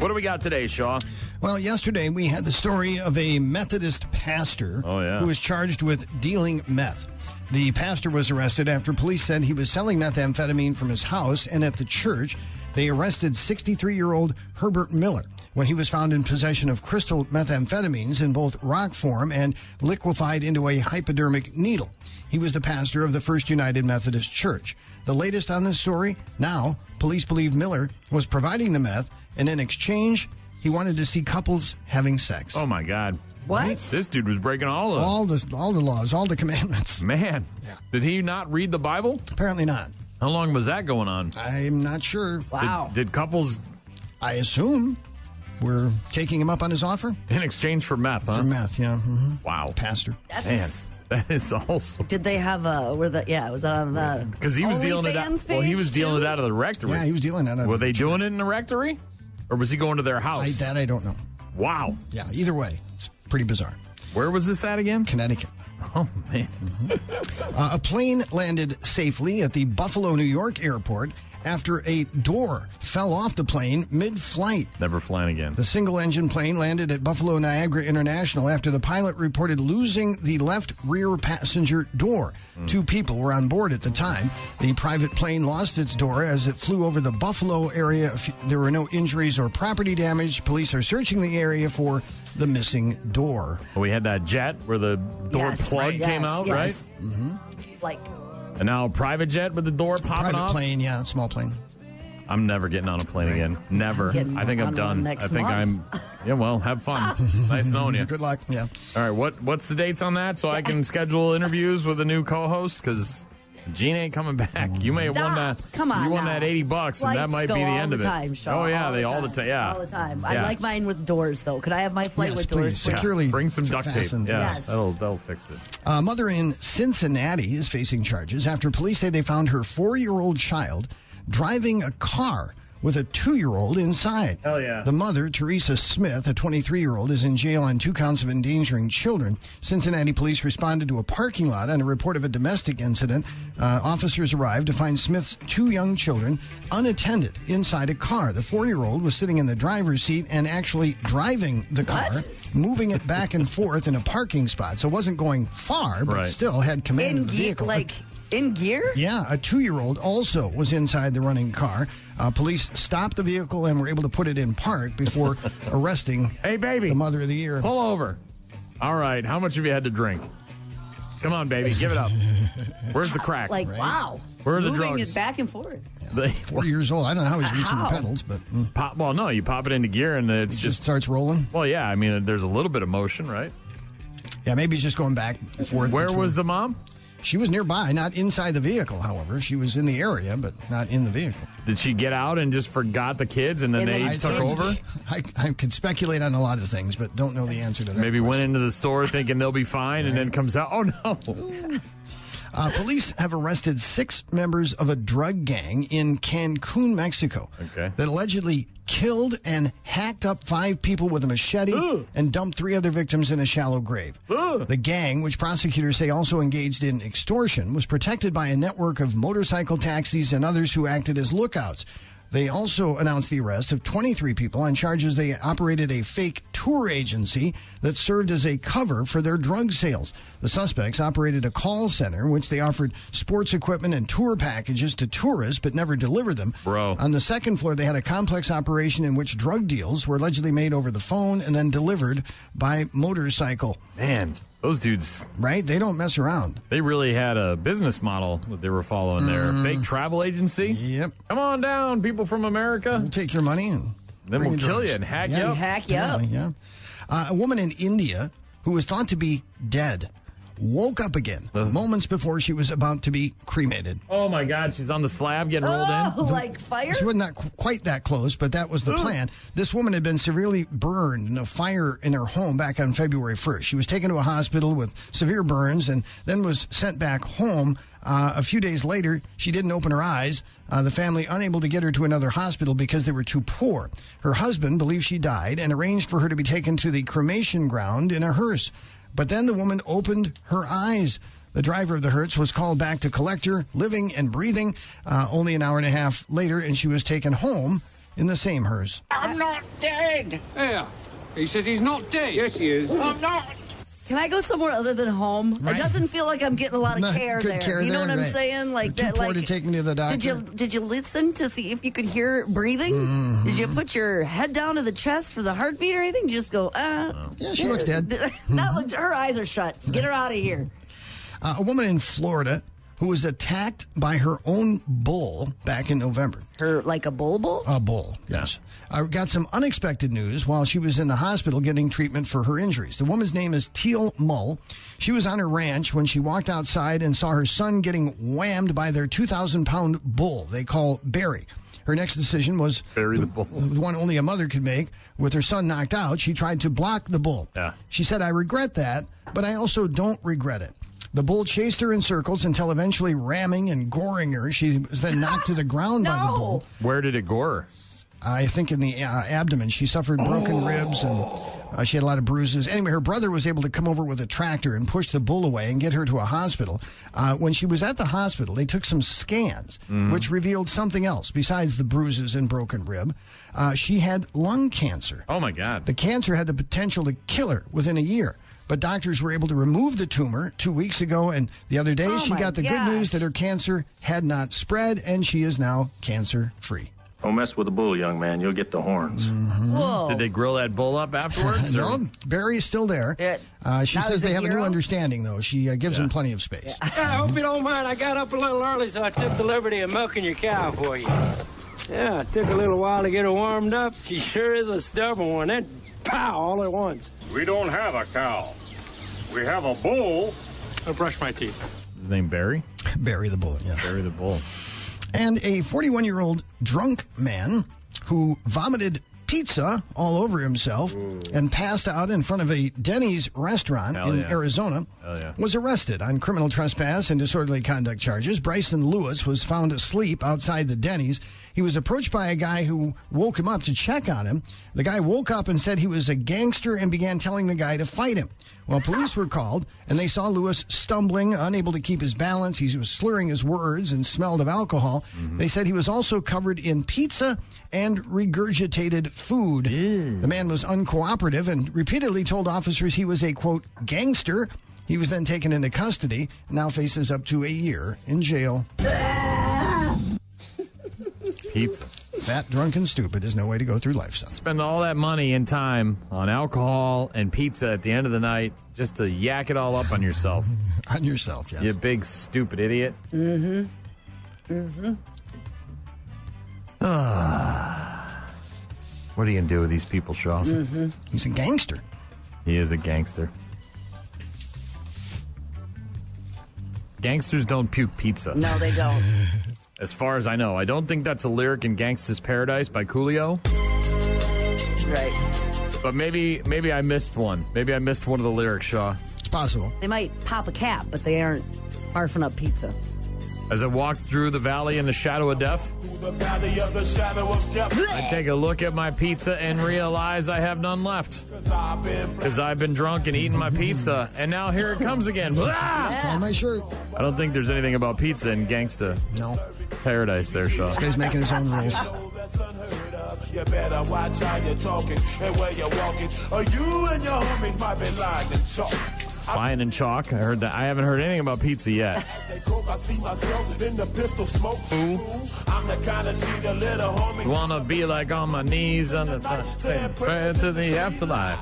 What do we got today, Shaw? Well, yesterday we had the story of a Methodist pastor Oh, yeah. who was charged with dealing meth. The pastor was arrested after police said he was selling methamphetamine from his house, and at the church, they arrested 63 year old Herbert Miller when he was found in possession of crystal methamphetamines in both rock form and liquefied into a hypodermic needle. He was the pastor of the First United Methodist Church. The latest on this story now, police believe Miller was providing the meth, and in exchange, he wanted to see couples having sex. Oh my God! What? This dude was breaking all of all the all the laws, all the commandments. Man, did he not read the Bible? Apparently not. How long was that going on? I'm not sure. Did, did couples? I assume we're taking him up on his offer in exchange for meth, huh? For meth, yeah. mhm. Wow, pastor. Man, that is also Did they have a where the yeah was that on the because he was dealing it out. OnlyFans Well, he was page, dealing too? it out of the rectory. Yeah, he was dealing it out of Were the they doing it in the rectory, or was he going to their I, house? that I don't know. Wow. Yeah, either way, it's pretty bizarre. Where was this at again? Connecticut. Oh man. Uh, a plane landed safely at the Buffalo, New York airport after a door fell off the plane mid flight. Never flying again. The single engine plane landed at Buffalo Niagara International after the pilot reported losing the left rear passenger door. Two people were on board at the time. The private plane lost its door as it flew over the Buffalo area. There were no injuries or property damage. Police are searching the area for the missing door. We had that jet where the door Yes, plug right, came yes, out, yes. right? Mm-hmm. Like, And now a private jet with the door popping Private off. plane, yeah, small plane. I'm never getting on a plane again. Never. I think I'm on one done. next I think month. I'm. Yeah, well, have fun. nice knowing you. Good luck. Yeah. All right, what what's the dates on that so I can schedule interviews with a new co-host? Because Gene ain't coming back. You may have won that. come on you won now. that eighty bucks, and that might go be the all end the of it. time, Shaw, oh yeah, all they the all the time, time. Yeah, all the time. I Yeah. like mine with doors, though. Could I have my flight Yes, with please. doors? Yeah. Securely Bring some duct tape. fastened. Yeah, Yes. that'll that'll fix it. A mother in Cincinnati is facing charges after police say they found her four year old child driving a car with a two year old inside. Hell yeah. The mother, Teresa Smith, a 23 year old, is in jail on two counts of endangering children. Cincinnati police responded to a parking lot on a report of a domestic incident. Uh, officers arrived to find Smith's two young children unattended inside a car. The four year old was sitting in the driver's seat and actually driving the car, What? moving it back and forth in a parking spot. So it wasn't going far, but Right. still had command In of the vehicle. like in gear? Yeah, a two year old also was inside the running car. Uh, police stopped the vehicle and were able to put it in park before arresting Hey, baby, the mother of the year. pull over. All right, how much have you had to drink? Come on, baby, give it up. Where's the crack? Like, wow. Where are the Moving drugs? it back and forth. They- Four years old. I don't know how he's reaching How? the pedals, but mm, pop, well, no, you pop it into gear and it's it just just. starts rolling. Well, yeah, I mean, there's a little bit of motion, right? Yeah, maybe he's just going back and forth. Where between- was the mom? She was nearby, not inside the vehicle, however. She was in the area, but not in the vehicle. Did she get out and just forgot the kids and then And they then I took think- over? I, I could speculate on a lot of things, but don't know the answer to that. Maybe went into the store thinking they'll be fine and then comes out, oh no. Uh, police have arrested six members of a drug gang in Cancun, Mexico. Okay. That allegedly killed and hacked up five people with a machete and dumped three other victims in a shallow grave. The gang, which prosecutors say also engaged in extortion, was protected by a network of motorcycle taxis and others who acted as lookouts. They also announced the arrest of 23 people on charges they operated a fake tour agency that served as a cover for their drug sales. The suspects operated a call center in which they offered sports equipment and tour packages to tourists but never delivered them. Bro. On the second floor, they had a complex operation in which drug deals were allegedly made over the phone and then delivered by motorcycle. Man, those dudes, Right? They don't mess around. they really had a business model that they were following there. Fake travel agency? Yep. Come on down, people from America. We'll take your money and Then we'll your kill you and hack Yeah. you up. Hack you up. Yeah, yeah. Uh, a woman in India who was thought to be dead woke up again moments before she was about to be cremated. Oh my God, she's on the slab getting rolled Oh, in. like fire? She was not qu- quite that close, but that was the plan. This woman had been severely burned in a fire in her home back on February 1st. She was taken to a hospital with severe burns and then was sent back home. Uh, a few days later, she didn't open her eyes. Uh, the family unable to get her to another hospital because they were too poor. Her husband believed she died and arranged for her to be taken to the cremation ground in a hearse. But then the woman opened her eyes. The driver of the Hertz was called back to collect her, living and breathing, uh, only an hour and a half later, and she was taken home in the same hearse. I'm not dead. Yeah. He says he's not dead. Yes, he is. I'm not. Can I go somewhere other than home? Right. It doesn't feel like I'm getting a lot of Not care there. care you know there, what I'm right. saying? Like You're that. too poor like, to take me to the doctor. Did you did you listen to see if you could hear breathing? Mm-hmm. Did you put your head down to the chest for the heartbeat or anything? Just go. Uh, Yeah, she looks dead. that looked. Her eyes are shut. Get her out of here. Uh, a woman in Florida who was attacked by her own bull back in November. Her like a bull bull. A bull, yes. I got some unexpected news while she was in the hospital getting treatment for her injuries. The woman's name is Teal Mull. She was on her ranch when she walked outside and saw her son getting whammed by their 2,000 pound bull they call Barry. Her next decision was Barry the bull. the one only a mother could make. With her son knocked out, she tried to block the bull. Yeah. She said, I regret that, but I also don't regret it. The bull chased her in circles until eventually ramming and goring her. She was then knocked to the ground by the bull. Where did it gore? I think in the uh, abdomen. She suffered broken ribs and Uh, she had a lot of bruises. Anyway, her brother was able to come over with a tractor and push the bull away and get her to a hospital. Uh, when she was at the hospital, they took some scans, Mhm. which revealed something else besides the bruises and broken rib. Uh, she had lung cancer. Oh my God! The cancer had the potential to kill her within a year. But doctors were able to remove the tumor two weeks ago, and the other day Oh, she got the good news that her cancer had not spread, and she is now cancer free. Don't mess with the bull, young man. You'll get the horns. Whoa. Did they grill that bull up afterwards? or- no, Barry is still there. Uh, she Now says they a have a new understanding, though. She uh, gives him plenty of space. I hope you don't mind. I got up a little early, so I took the liberty of milking your cow for you. Yeah, it took a little while to get her warmed up. She sure is a stubborn one. Then, pow, all at once. We don't have a cow. We have a bull. I'll brush my teeth. His name Barry. Barry the bull. Yes. Barry the bull. And a 41 year old drunk man who vomited pizza all over himself and passed out in front of a Denny's restaurant Hell in yeah. Arizona yeah. was arrested on criminal trespass and disorderly conduct charges. Bryson Lewis was found asleep outside the Denny's. He was approached by a guy who woke him up to check on him. The guy woke up and said he was a gangster and began telling the guy to fight him. Well, police were called and they saw Lewis stumbling, unable to keep his balance. He was slurring his words and smelled of alcohol. Mm-hmm. They said he was also covered in pizza and regurgitated food. The man was uncooperative and repeatedly told officers he was a quote gangster. He was then taken into custody and now faces up to a year in jail. Pizza. Fat, drunk, and stupid is no way to go through life, son. Spend all that money and time on alcohol and pizza at the end of the night just to yak it all up on yourself. on yourself, yes. You big stupid idiot. Mm-hmm. Mm-hmm. What are you gonna do with these people, Shaw? Mm-hmm. He's a gangster. He is a gangster. Gangsters don't puke pizza. No, they don't. As far as I know, I don't think that's a lyric in Gangsta's Paradise by Coolio. right. But maybe, maybe I missed one. Maybe I missed one of the lyrics, Shaw. It's possible. They might pop a cap, but they aren't barfing up pizza. As I walk through the valley in the shadow of death, I take a look at my pizza and realize I have none left. Because I've been drunk and eating my pizza, and now here it comes again. It's on my shirt. I don't think there's anything about pizza in Gangsta No. Paradise there, Shaw. This guy's making his own rules. You better watch how you're talking and where you're walking, or you and your homies might be lying and chalk. Lion and chalk. I heard that. I haven't heard anything about pizza yet. They coke, I see myself in the pistol smoke. Ooh. I'm the kind of need a little homie. You wanna be like on my knees on the th- prayer to the afterlife.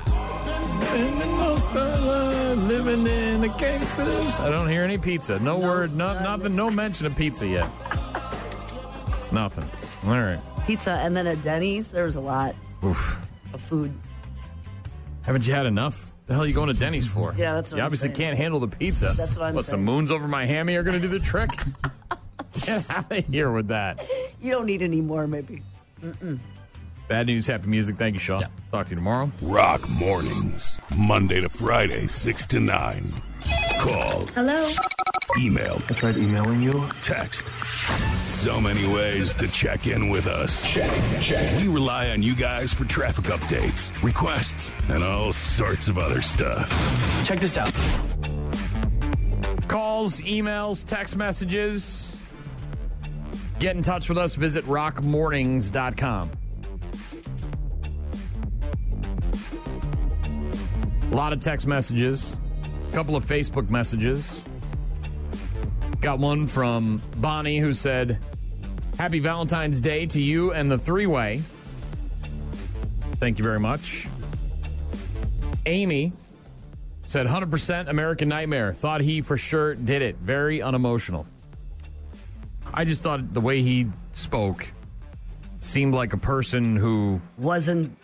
In the most alive, living in the gangsters. I don't hear any pizza. No, word. No, nothing. No mention of pizza yet. Nothing. All right. Pizza and then at Denny's, there was a lot Oof. of food. Haven't you had enough? The hell are you going to Denny's for? Yeah, that's what You I'm obviously saying. can't handle the pizza. That's what I'm What, some saying. moons over my hammy are going to do the trick? Get out of here with that. You don't need any more, maybe. Mm-mm. Bad news, happy music. Thank you, Shaw. Talk to you tomorrow. Rock mornings, Monday to Friday, 6 to 9. Call, Hello? Email. I tried emailing you. Text. So many ways to check in with us. Check, check. We rely on you guys for traffic updates, requests, and all sorts of other stuff. Check this out. Calls, emails, text messages. Get in touch with us. Visit rockmornings.com. A lot of text messages, a couple of Facebook messages. Got one from Bonnie who said, Happy Valentine's Day to you and the three way. Thank you very much. Amy said 100% American Nightmare. Thought he for sure did it. Very unemotional. I just thought the way he spoke seemed like a person who wasn't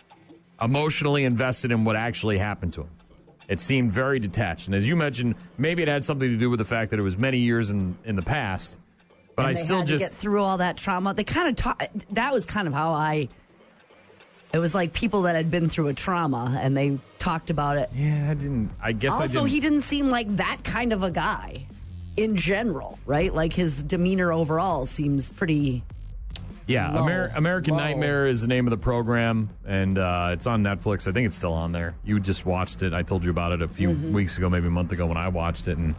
emotionally invested in what actually happened to him. It seemed very detached. And as you mentioned, maybe it had something to do with the fact that it was many years in, in the past. But and I still just get through all that trauma. They kind of taught. That was kind of how I. It was like people that had been through a trauma, and they talked about it. Yeah, I didn't. I guess I also, didn't. he didn't seem like that kind of a guy, in general, right? Like his demeanor overall seems pretty Yeah, low. Amer- American Low. Nightmare is the name of the program, and uh, it's on Netflix. I think it's still on there. You just watched it. I told you about it a few Mhm. weeks ago, maybe a month ago when I watched it, and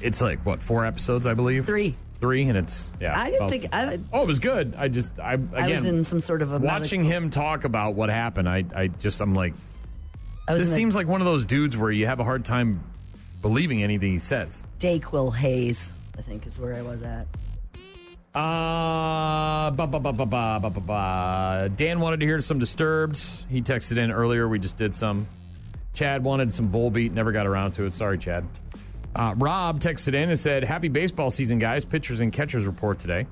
it's like what four episodes, I believe. Three. Three, and it's yeah. I didn't about- think I, Oh, it was good. I just I again I was in some sort of a watching him talk about what happened. I I just I'm like, this a- seems like one of those dudes where you have a hard time believing anything he says. Dayquil haze. I think is where I was at. Uh. Dan wanted to hear some Disturbed. He texted in earlier. We just did some. Chad wanted some Volbeat. Never got around to it. Sorry, Chad. Uh, Rob texted in and said, Happy baseball season, guys. Pitchers and catchers report today.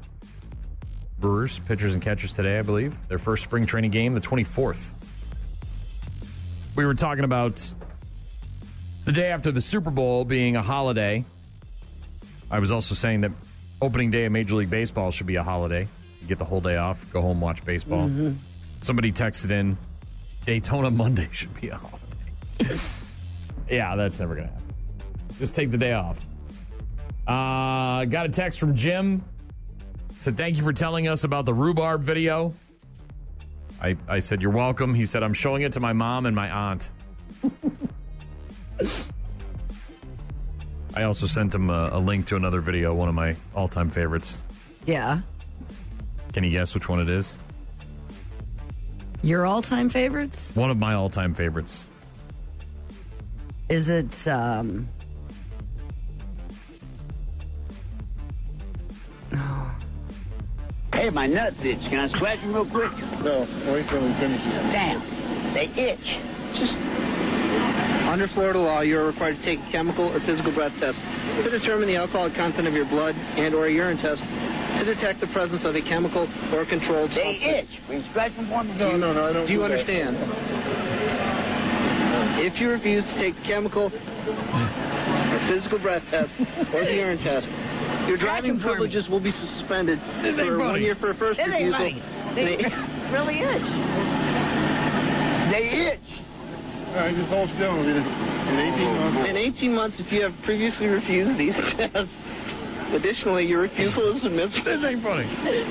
Brewers, pitchers and catchers today, I believe. Their first spring training game, the 24th. We were talking about the day after the Super Bowl being a holiday. I was also saying that opening day of Major League Baseball should be a holiday. You get the whole day off, go home, watch baseball. Mhm. Somebody texted in Daytona Monday should be a holiday. yeah, that's never going to happen. Just take the day off. Uh, got a text from Jim. Said, thank you for telling us about the rhubarb video. I, I said, you're welcome. He said, I'm showing it to my mom and my aunt. I also sent him a, a link to another video, one of my all time favorites. Yeah. Can you guess which one it is? Your all time favorites? One of my all time favorites. Is it um Hey, my nuts itch. Can I scratch them real quick? No, wait till we finish Damn, they itch. Just under Florida law, you are required to take a chemical or physical breath test to determine the alcoholic content of your blood and or a urine test to detect the presence of a chemical or controlled substance. They substance. itch. Will you scratch them for me? No, no, no, I don't. Do you do that. understand? If you refuse to take the chemical or physical breath test or the urine test, your Scratch driving 'em for me. privileges will be suspended This for one year for a first This ain't refusal. funny. They really itch. They itch. Uh, all right, just hold still. In 18 months. In 18 months, if you have previously refused these tests. Additionally, your refusal is submitted this funny.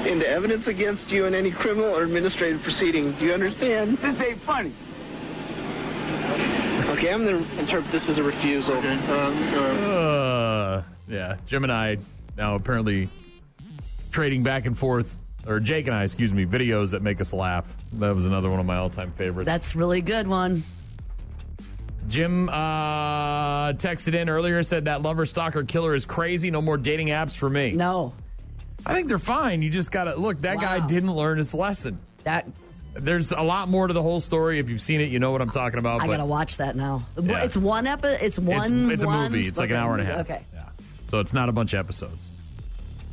into evidence against you in any criminal or administrative proceeding. Do you understand? This ain't funny. Okay, I'm going to interpret this as a refusal. Uh, uh, uh, yeah, Jim and I now apparently trading back and forth, or Jake and I, excuse me, videos that make us laugh. That was another one of my all time favorites. That's a really good one. Jim uh, texted in earlier and said that lover, stalker, killer is crazy. No more dating apps for me. No. I think they're fine. You just got to look, that guy didn't learn his lesson. That There's a lot more to the whole story. If you've seen it, you know what I'm talking about. I gotta watch that now. Yeah. It's one episode. It's one. it's a one- movie. It's like an hour and a half. Okay. Yeah. So it's not a bunch of episodes.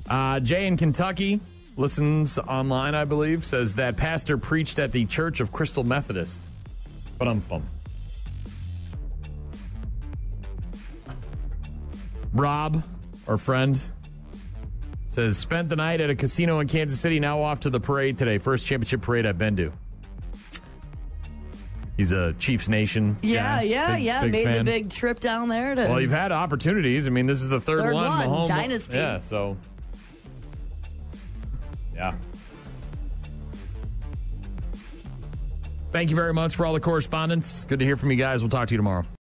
Uh, Jay in Kentucky listens online, I believe, says that pastor preached at the Church of Crystal Methodist. But um bum. Rob, our friend, says spent the night at a casino in Kansas City. Now off to the parade today. First championship parade I've been to. He's a Chiefs Nation. Yeah, guy. yeah, Big- yeah. big Made the big trip down there to. Well, you've had opportunities. I mean, this is the third, Third one. one, Mahomes- dynasty. Yeah, so. Yeah. Thank you very much for all the correspondence. Good to hear from you guys. We'll talk to you tomorrow.